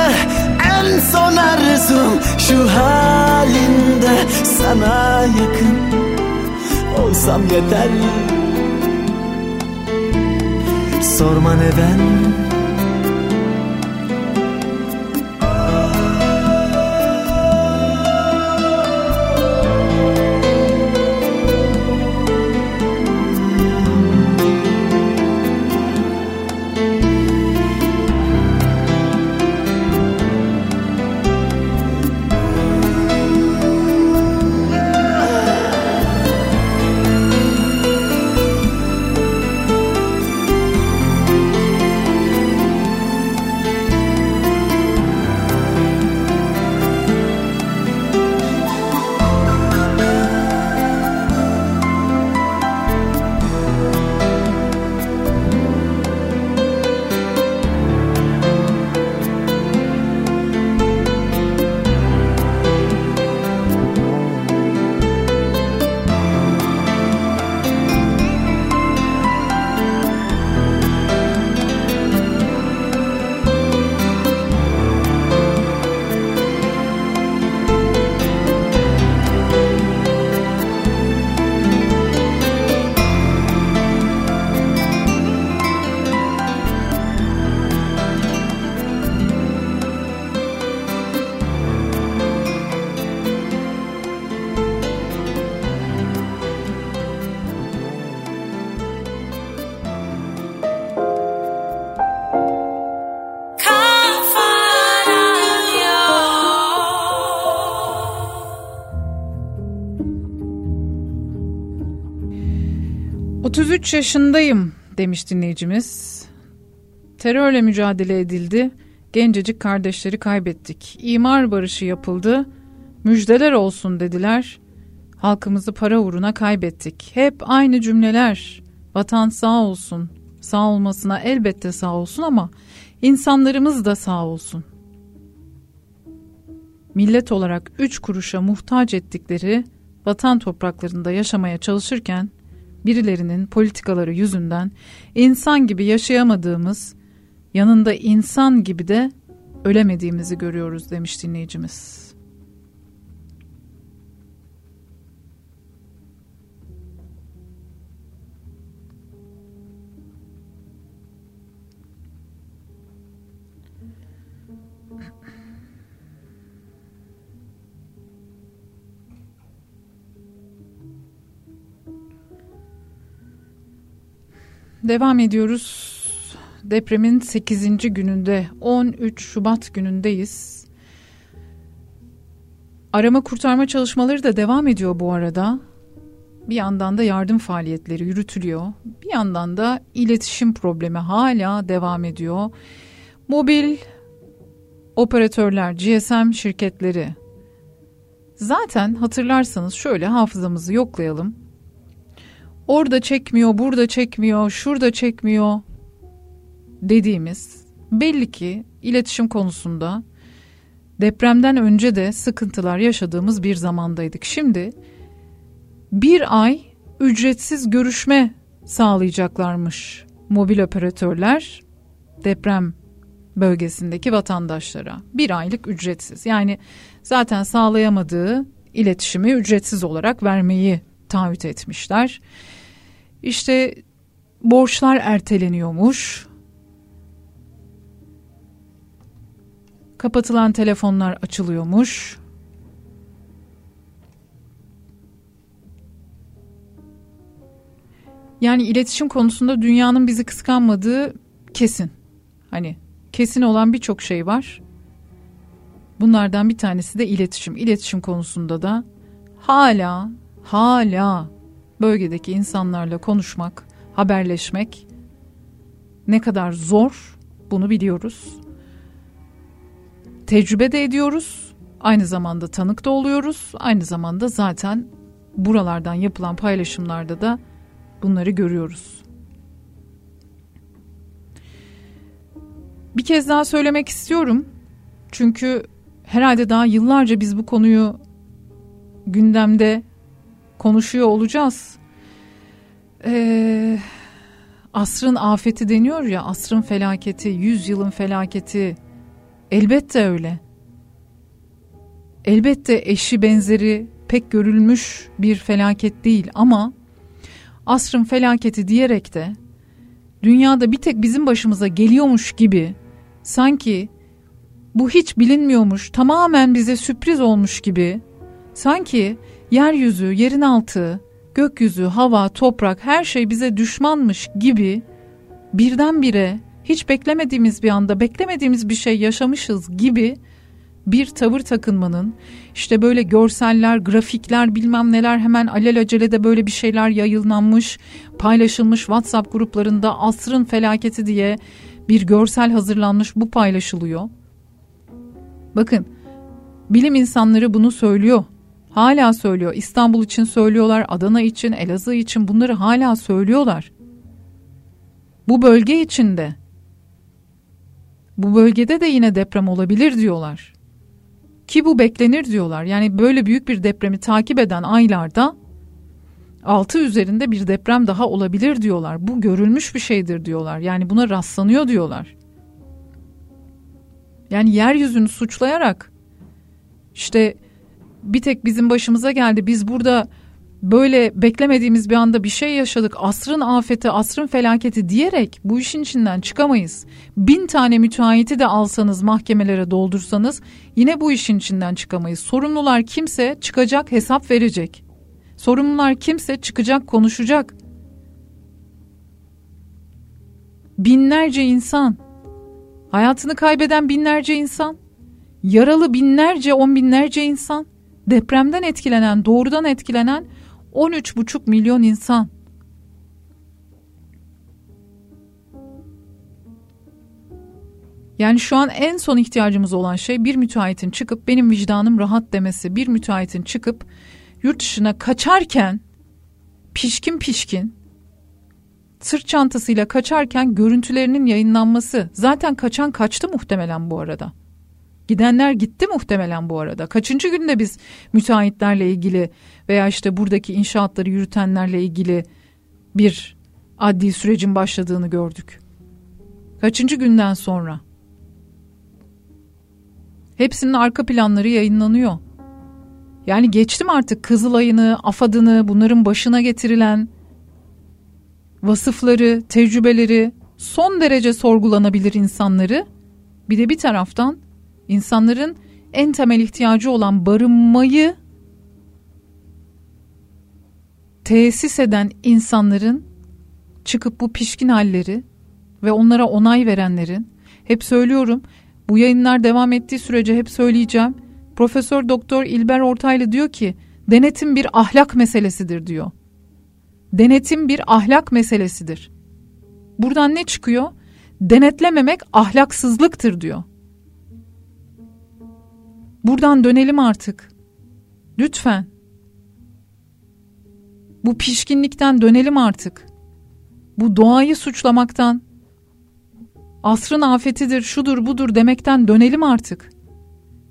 en son arzum Şu halinde sana yakın Olsam yeter Sorma neden 33 yaşındayım demiş dinleyicimiz. Terörle mücadele edildi. Gencecik kardeşleri kaybettik. İmar barışı yapıldı. Müjdeler olsun dediler. Halkımızı para uğruna kaybettik. Hep aynı cümleler. Vatan sağ olsun. Sağ olmasına elbette sağ olsun ama insanlarımız da sağ olsun. Millet olarak üç kuruşa muhtaç ettikleri vatan topraklarında yaşamaya çalışırken birilerinin politikaları yüzünden insan gibi yaşayamadığımız, yanında insan gibi de ölemediğimizi görüyoruz demiş dinleyicimiz. Devam ediyoruz. Depremin 8. gününde 13 Şubat günündeyiz. Arama kurtarma çalışmaları da devam ediyor bu arada. Bir yandan da yardım faaliyetleri yürütülüyor. Bir yandan da iletişim problemi hala devam ediyor. Mobil operatörler, GSM şirketleri zaten hatırlarsanız şöyle hafızamızı yoklayalım. Orada çekmiyor, burada çekmiyor, şurada çekmiyor dediğimiz belli ki iletişim konusunda depremden önce de sıkıntılar yaşadığımız bir zamandaydık. Şimdi bir ay ücretsiz görüşme sağlayacaklarmış mobil operatörler deprem bölgesindeki vatandaşlara. Bir aylık ücretsiz yani zaten sağlayamadığı iletişimi ücretsiz olarak vermeyi taahhüt etmişler. İşte borçlar erteleniyormuş. Kapatılan telefonlar açılıyormuş. Yani iletişim konusunda dünyanın bizi kıskanmadığı kesin. Hani kesin olan birçok şey var. Bunlardan bir tanesi de iletişim. İletişim konusunda da hala hala bölgedeki insanlarla konuşmak, haberleşmek ne kadar zor bunu biliyoruz. Tecrübe de ediyoruz. Aynı zamanda tanık da oluyoruz. Aynı zamanda zaten buralardan yapılan paylaşımlarda da bunları görüyoruz. Bir kez daha söylemek istiyorum. Çünkü herhalde daha yıllarca biz bu konuyu gündemde konuşuyor olacağız. Ee, asrın afeti deniyor ya, asrın felaketi, yüzyılın felaketi. Elbette öyle. Elbette eşi benzeri pek görülmüş bir felaket değil ama asrın felaketi diyerek de dünyada bir tek bizim başımıza geliyormuş gibi sanki bu hiç bilinmiyormuş, tamamen bize sürpriz olmuş gibi sanki yeryüzü, yerin altı, gökyüzü, hava, toprak her şey bize düşmanmış gibi birdenbire hiç beklemediğimiz bir anda beklemediğimiz bir şey yaşamışız gibi bir tavır takınmanın işte böyle görseller, grafikler bilmem neler hemen alelacele böyle bir şeyler yayınlanmış, paylaşılmış WhatsApp gruplarında asrın felaketi diye bir görsel hazırlanmış bu paylaşılıyor. Bakın bilim insanları bunu söylüyor. Hala söylüyor. İstanbul için söylüyorlar, Adana için, Elazığ için bunları hala söylüyorlar. Bu bölge içinde. Bu bölgede de yine deprem olabilir diyorlar. Ki bu beklenir diyorlar. Yani böyle büyük bir depremi takip eden aylarda 6 üzerinde bir deprem daha olabilir diyorlar. Bu görülmüş bir şeydir diyorlar. Yani buna rastlanıyor diyorlar. Yani yeryüzünü suçlayarak işte bir tek bizim başımıza geldi. Biz burada böyle beklemediğimiz bir anda bir şey yaşadık. Asrın afeti, asrın felaketi diyerek bu işin içinden çıkamayız. Bin tane müteahhiti de alsanız mahkemelere doldursanız yine bu işin içinden çıkamayız. Sorumlular kimse çıkacak hesap verecek. Sorumlular kimse çıkacak konuşacak. Binlerce insan, hayatını kaybeden binlerce insan, yaralı binlerce, on binlerce insan depremden etkilenen, doğrudan etkilenen 13,5 milyon insan. Yani şu an en son ihtiyacımız olan şey bir müteahhitin çıkıp benim vicdanım rahat demesi. Bir müteahhitin çıkıp yurt dışına kaçarken pişkin pişkin sırt çantasıyla kaçarken görüntülerinin yayınlanması. Zaten kaçan kaçtı muhtemelen bu arada. Gidenler gitti muhtemelen bu arada. Kaçıncı günde biz müteahhitlerle ilgili veya işte buradaki inşaatları yürütenlerle ilgili bir adli sürecin başladığını gördük. Kaçıncı günden sonra? Hepsinin arka planları yayınlanıyor. Yani geçtim artık Kızılay'ını, AFAD'ını, bunların başına getirilen vasıfları, tecrübeleri, son derece sorgulanabilir insanları bir de bir taraftan insanların en temel ihtiyacı olan barınmayı tesis eden insanların çıkıp bu pişkin halleri ve onlara onay verenlerin hep söylüyorum bu yayınlar devam ettiği sürece hep söyleyeceğim. Profesör Doktor İlber Ortaylı diyor ki denetim bir ahlak meselesidir diyor. Denetim bir ahlak meselesidir. Buradan ne çıkıyor? Denetlememek ahlaksızlıktır diyor. Buradan dönelim artık. Lütfen. Bu pişkinlikten dönelim artık. Bu doğayı suçlamaktan, asrın afetidir, şudur budur demekten dönelim artık.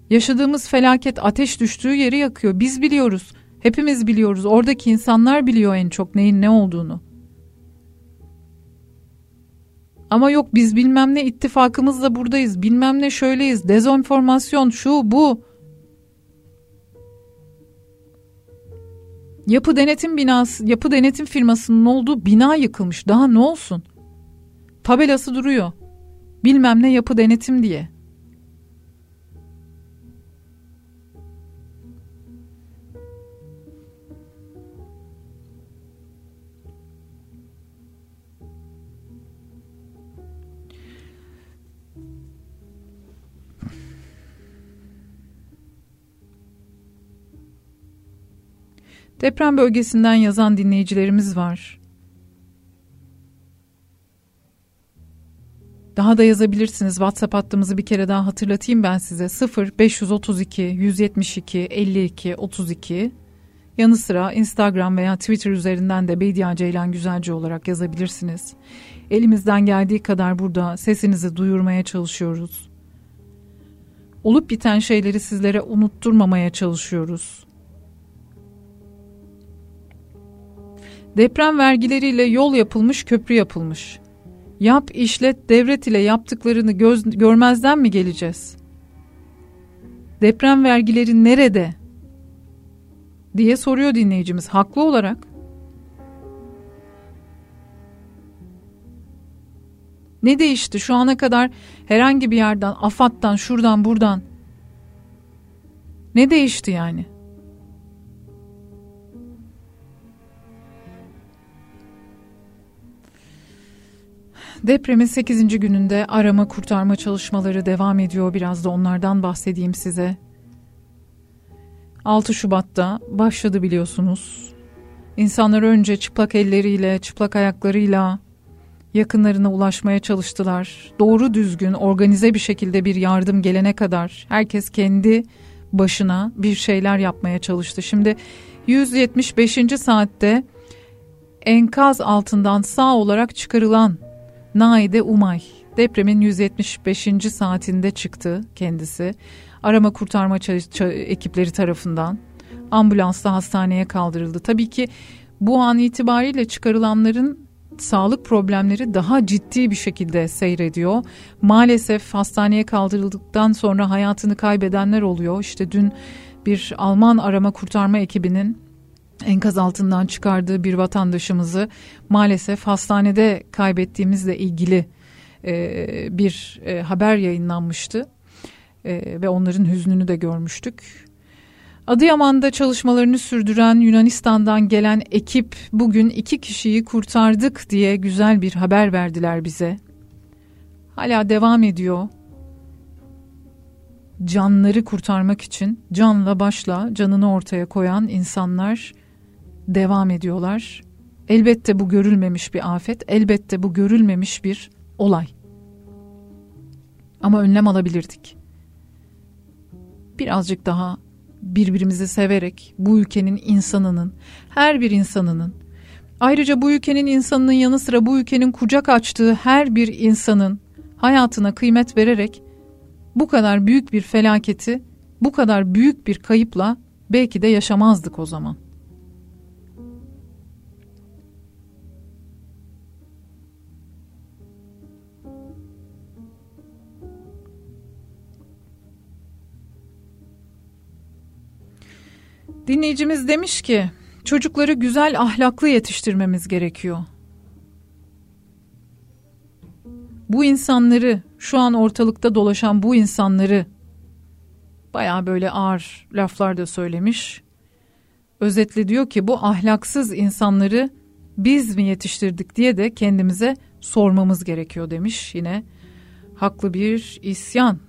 Yaşadığımız felaket ateş düştüğü yeri yakıyor. Biz biliyoruz. Hepimiz biliyoruz. Oradaki insanlar biliyor en çok neyin ne olduğunu. Ama yok biz bilmem ne ittifakımızla buradayız. Bilmem ne şöyleyiz. Dezenformasyon şu bu. Yapı denetim binası, yapı denetim firmasının olduğu bina yıkılmış. Daha ne olsun? Tabelası duruyor. Bilmem ne yapı denetim diye. Deprem bölgesinden yazan dinleyicilerimiz var. Daha da yazabilirsiniz. WhatsApp hattımızı bir kere daha hatırlatayım ben size. 0 532 172 52 32 Yanı sıra Instagram veya Twitter üzerinden de Beydiye Ceylan Güzelce olarak yazabilirsiniz. Elimizden geldiği kadar burada sesinizi duyurmaya çalışıyoruz. Olup biten şeyleri sizlere unutturmamaya çalışıyoruz. Deprem vergileriyle yol yapılmış, köprü yapılmış. Yap, işlet, devret ile yaptıklarını göz, görmezden mi geleceğiz? Deprem vergileri nerede? diye soruyor dinleyicimiz haklı olarak. Ne değişti şu ana kadar herhangi bir yerden, AFAD'dan, şuradan, buradan? Ne değişti yani? Depremin 8. gününde arama kurtarma çalışmaları devam ediyor. Biraz da onlardan bahsedeyim size. 6 Şubat'ta başladı biliyorsunuz. İnsanlar önce çıplak elleriyle, çıplak ayaklarıyla yakınlarına ulaşmaya çalıştılar. Doğru düzgün, organize bir şekilde bir yardım gelene kadar herkes kendi başına bir şeyler yapmaya çalıştı. Şimdi 175. saatte enkaz altından sağ olarak çıkarılan Naide Umay depremin 175. saatinde çıktı kendisi. Arama kurtarma ekipleri tarafından ambulansla hastaneye kaldırıldı. Tabii ki bu an itibariyle çıkarılanların sağlık problemleri daha ciddi bir şekilde seyrediyor. Maalesef hastaneye kaldırıldıktan sonra hayatını kaybedenler oluyor. İşte dün bir Alman arama kurtarma ekibinin enkaz altından çıkardığı bir vatandaşımızı maalesef hastanede kaybettiğimizle ilgili e, bir e, haber yayınlanmıştı e, ve onların hüznünü de görmüştük. Adıyaman'da çalışmalarını sürdüren Yunanistan'dan gelen ekip bugün iki kişiyi kurtardık diye güzel bir haber verdiler bize. Hala devam ediyor. Canları kurtarmak için canla başla canını ortaya koyan insanlar devam ediyorlar. Elbette bu görülmemiş bir afet, elbette bu görülmemiş bir olay. Ama önlem alabilirdik. Birazcık daha birbirimizi severek bu ülkenin insanının, her bir insanının, ayrıca bu ülkenin insanının yanı sıra bu ülkenin kucak açtığı her bir insanın hayatına kıymet vererek bu kadar büyük bir felaketi, bu kadar büyük bir kayıpla belki de yaşamazdık o zaman. Dinleyicimiz demiş ki çocukları güzel ahlaklı yetiştirmemiz gerekiyor. Bu insanları şu an ortalıkta dolaşan bu insanları baya böyle ağır laflar da söylemiş. Özetle diyor ki bu ahlaksız insanları biz mi yetiştirdik diye de kendimize sormamız gerekiyor demiş. Yine haklı bir isyan.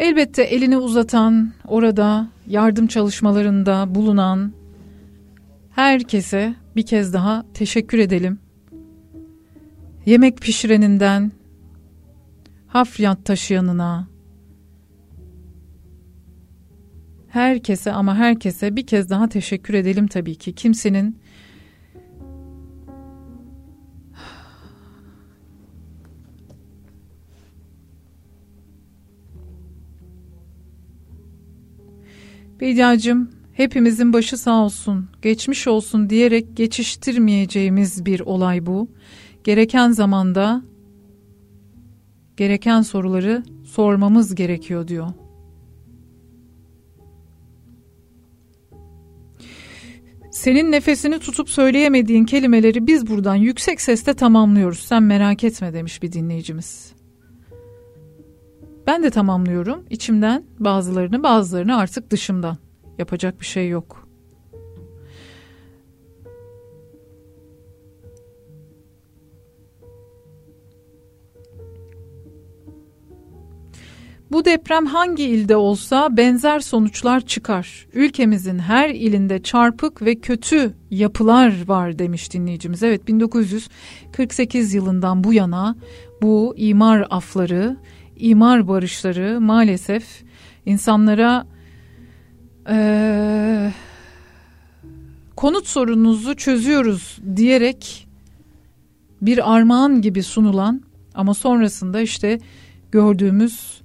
Elbette elini uzatan, orada yardım çalışmalarında bulunan herkese bir kez daha teşekkür edelim. Yemek pişireninden hafriyat taşıyanına herkese ama herkese bir kez daha teşekkür edelim tabii ki. Kimsenin Bediacığım hepimizin başı sağ olsun, geçmiş olsun diyerek geçiştirmeyeceğimiz bir olay bu. Gereken zamanda gereken soruları sormamız gerekiyor diyor. Senin nefesini tutup söyleyemediğin kelimeleri biz buradan yüksek sesle tamamlıyoruz. Sen merak etme demiş bir dinleyicimiz. Ben de tamamlıyorum içimden bazılarını bazılarını artık dışımdan. Yapacak bir şey yok. Bu deprem hangi ilde olsa benzer sonuçlar çıkar. Ülkemizin her ilinde çarpık ve kötü yapılar var demiş dinleyicimiz. Evet 1948 yılından bu yana bu imar afları imar barışları maalesef insanlara e, konut sorununuzu çözüyoruz diyerek bir armağan gibi sunulan ama sonrasında işte gördüğümüz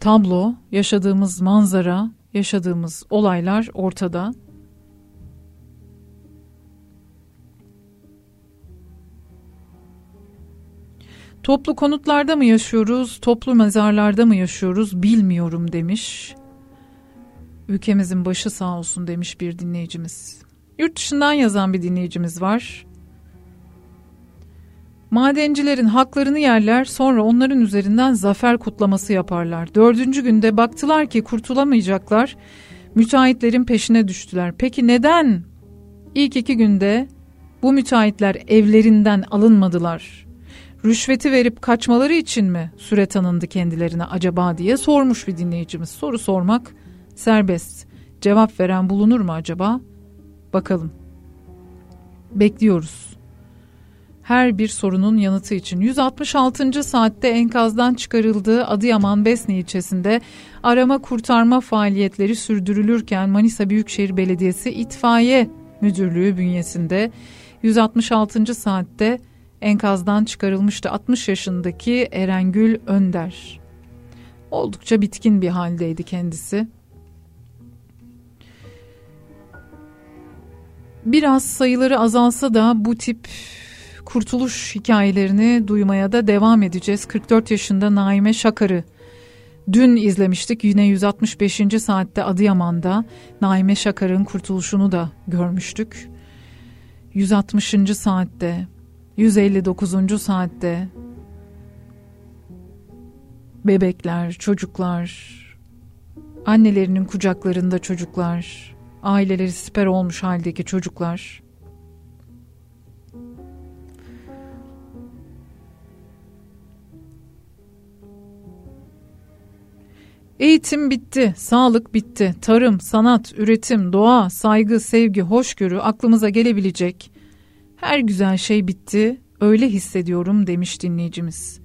tablo, yaşadığımız manzara, yaşadığımız olaylar ortada. Toplu konutlarda mı yaşıyoruz, toplu mezarlarda mı yaşıyoruz bilmiyorum demiş. Ülkemizin başı sağ olsun demiş bir dinleyicimiz. Yurt dışından yazan bir dinleyicimiz var. Madencilerin haklarını yerler sonra onların üzerinden zafer kutlaması yaparlar. Dördüncü günde baktılar ki kurtulamayacaklar. Müteahhitlerin peşine düştüler. Peki neden ilk iki günde bu müteahhitler evlerinden alınmadılar? Rüşveti verip kaçmaları için mi süre tanındı kendilerine acaba diye sormuş bir dinleyicimiz. Soru sormak serbest. Cevap veren bulunur mu acaba? Bakalım. Bekliyoruz. Her bir sorunun yanıtı için 166. saatte enkazdan çıkarıldığı Adıyaman Besni ilçesinde arama kurtarma faaliyetleri sürdürülürken Manisa Büyükşehir Belediyesi İtfaiye Müdürlüğü bünyesinde 166. saatte enkazdan çıkarılmıştı 60 yaşındaki Erengül Önder. Oldukça bitkin bir haldeydi kendisi. Biraz sayıları azalsa da bu tip kurtuluş hikayelerini duymaya da devam edeceğiz. 44 yaşında Naime Şakar'ı dün izlemiştik. Yine 165. saatte Adıyaman'da Naime Şakar'ın kurtuluşunu da görmüştük. 160. saatte 159. saatte bebekler, çocuklar, annelerinin kucaklarında çocuklar, aileleri siper olmuş haldeki çocuklar Eğitim bitti, sağlık bitti, tarım, sanat, üretim, doğa, saygı, sevgi, hoşgörü aklımıza gelebilecek her güzel şey bitti, öyle hissediyorum demiş dinleyicimiz.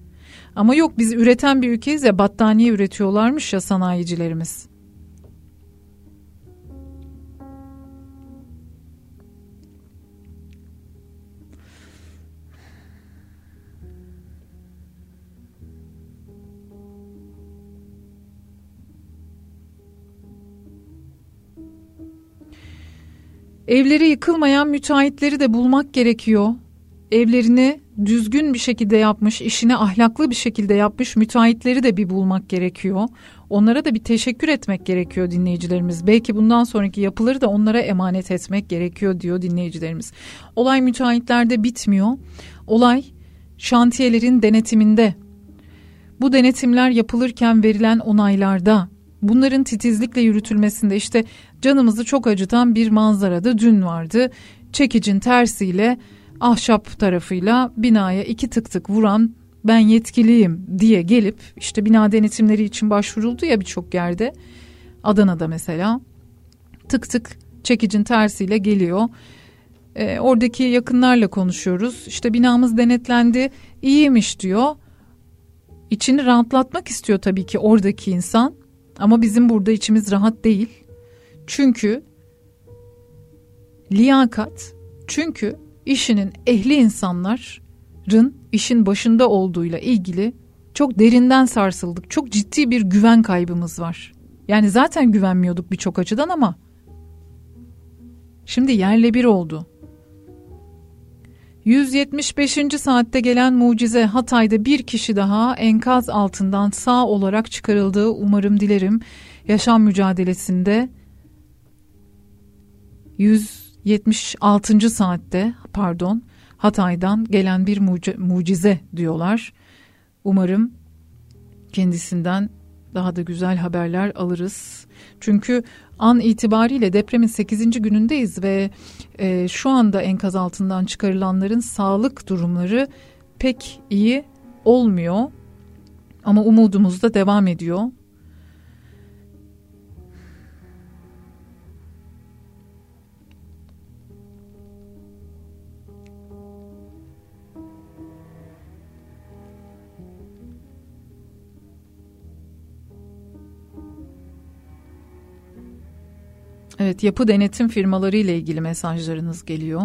Ama yok biz üreten bir ülkeyiz ya battaniye üretiyorlarmış ya sanayicilerimiz. Evleri yıkılmayan müteahhitleri de bulmak gerekiyor. Evlerini düzgün bir şekilde yapmış, işini ahlaklı bir şekilde yapmış müteahhitleri de bir bulmak gerekiyor. Onlara da bir teşekkür etmek gerekiyor dinleyicilerimiz. Belki bundan sonraki yapıları da onlara emanet etmek gerekiyor diyor dinleyicilerimiz. Olay müteahhitlerde bitmiyor. Olay şantiyelerin denetiminde. Bu denetimler yapılırken verilen onaylarda, bunların titizlikle yürütülmesinde işte canımızı çok acıtan bir manzarada dün vardı. Çekicin tersiyle ahşap tarafıyla binaya iki tık tık vuran ben yetkiliyim diye gelip işte bina denetimleri için başvuruldu ya birçok yerde. Adana'da mesela tık tık çekicin tersiyle geliyor. E, oradaki yakınlarla konuşuyoruz. İşte binamız denetlendi iyiymiş diyor. İçini rahatlatmak istiyor tabii ki oradaki insan. Ama bizim burada içimiz rahat değil. Çünkü liyakat, çünkü işinin ehli insanların işin başında olduğuyla ilgili çok derinden sarsıldık. Çok ciddi bir güven kaybımız var. Yani zaten güvenmiyorduk birçok açıdan ama şimdi yerle bir oldu. 175. saatte gelen mucize Hatay'da bir kişi daha enkaz altından sağ olarak çıkarıldığı umarım dilerim yaşam mücadelesinde 176. saatte pardon Hatay'dan gelen bir mucize diyorlar. Umarım kendisinden daha da güzel haberler alırız. Çünkü an itibariyle depremin 8. günündeyiz ve e, şu anda enkaz altından çıkarılanların sağlık durumları pek iyi olmuyor. Ama umudumuz da devam ediyor. Evet, yapı denetim firmaları ile ilgili mesajlarınız geliyor.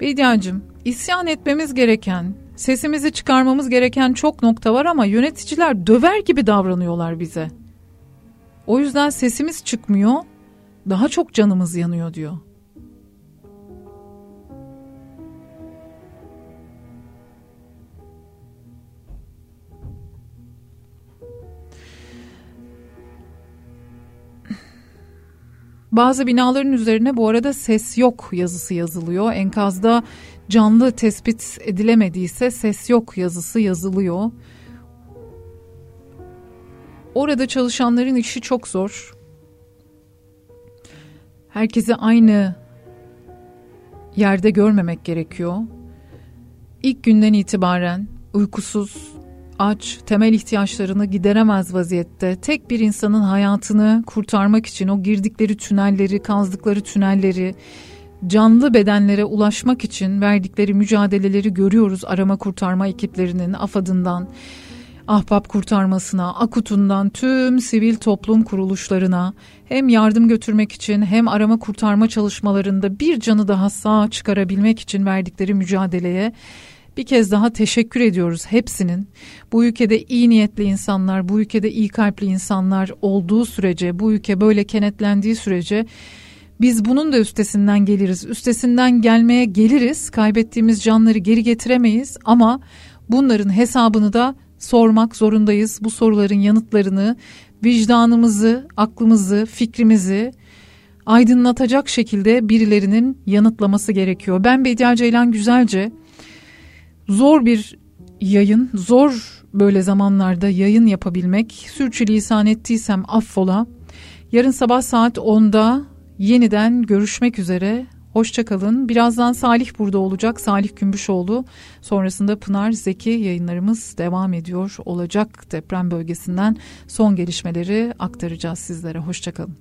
Bediacığım, isyan etmemiz gereken, sesimizi çıkarmamız gereken çok nokta var ama yöneticiler döver gibi davranıyorlar bize. O yüzden sesimiz çıkmıyor, daha çok canımız yanıyor diyor. Bazı binaların üzerine bu arada ses yok yazısı yazılıyor. Enkazda canlı tespit edilemediyse ses yok yazısı yazılıyor. Orada çalışanların işi çok zor. Herkesi aynı yerde görmemek gerekiyor. İlk günden itibaren uykusuz, aç, temel ihtiyaçlarını gideremez vaziyette tek bir insanın hayatını kurtarmak için o girdikleri tünelleri, kazdıkları tünelleri, canlı bedenlere ulaşmak için verdikleri mücadeleleri görüyoruz arama kurtarma ekiplerinin AFAD'ından, Ahbap kurtarmasına, AKUT'undan tüm sivil toplum kuruluşlarına hem yardım götürmek için hem arama kurtarma çalışmalarında bir canı daha sağ çıkarabilmek için verdikleri mücadeleye bir kez daha teşekkür ediyoruz hepsinin. Bu ülkede iyi niyetli insanlar, bu ülkede iyi kalpli insanlar olduğu sürece, bu ülke böyle kenetlendiği sürece biz bunun da üstesinden geliriz. Üstesinden gelmeye geliriz. Kaybettiğimiz canları geri getiremeyiz ama bunların hesabını da sormak zorundayız. Bu soruların yanıtlarını vicdanımızı, aklımızı, fikrimizi aydınlatacak şekilde birilerinin yanıtlaması gerekiyor. Ben Bediye Ceylan Güzelce zor bir yayın, zor böyle zamanlarda yayın yapabilmek. Sürçülisan ettiysem affola. Yarın sabah saat 10'da yeniden görüşmek üzere. Hoşçakalın. Birazdan Salih burada olacak. Salih Gümüşoğlu. Sonrasında Pınar Zeki yayınlarımız devam ediyor olacak. Deprem bölgesinden son gelişmeleri aktaracağız sizlere. Hoşçakalın.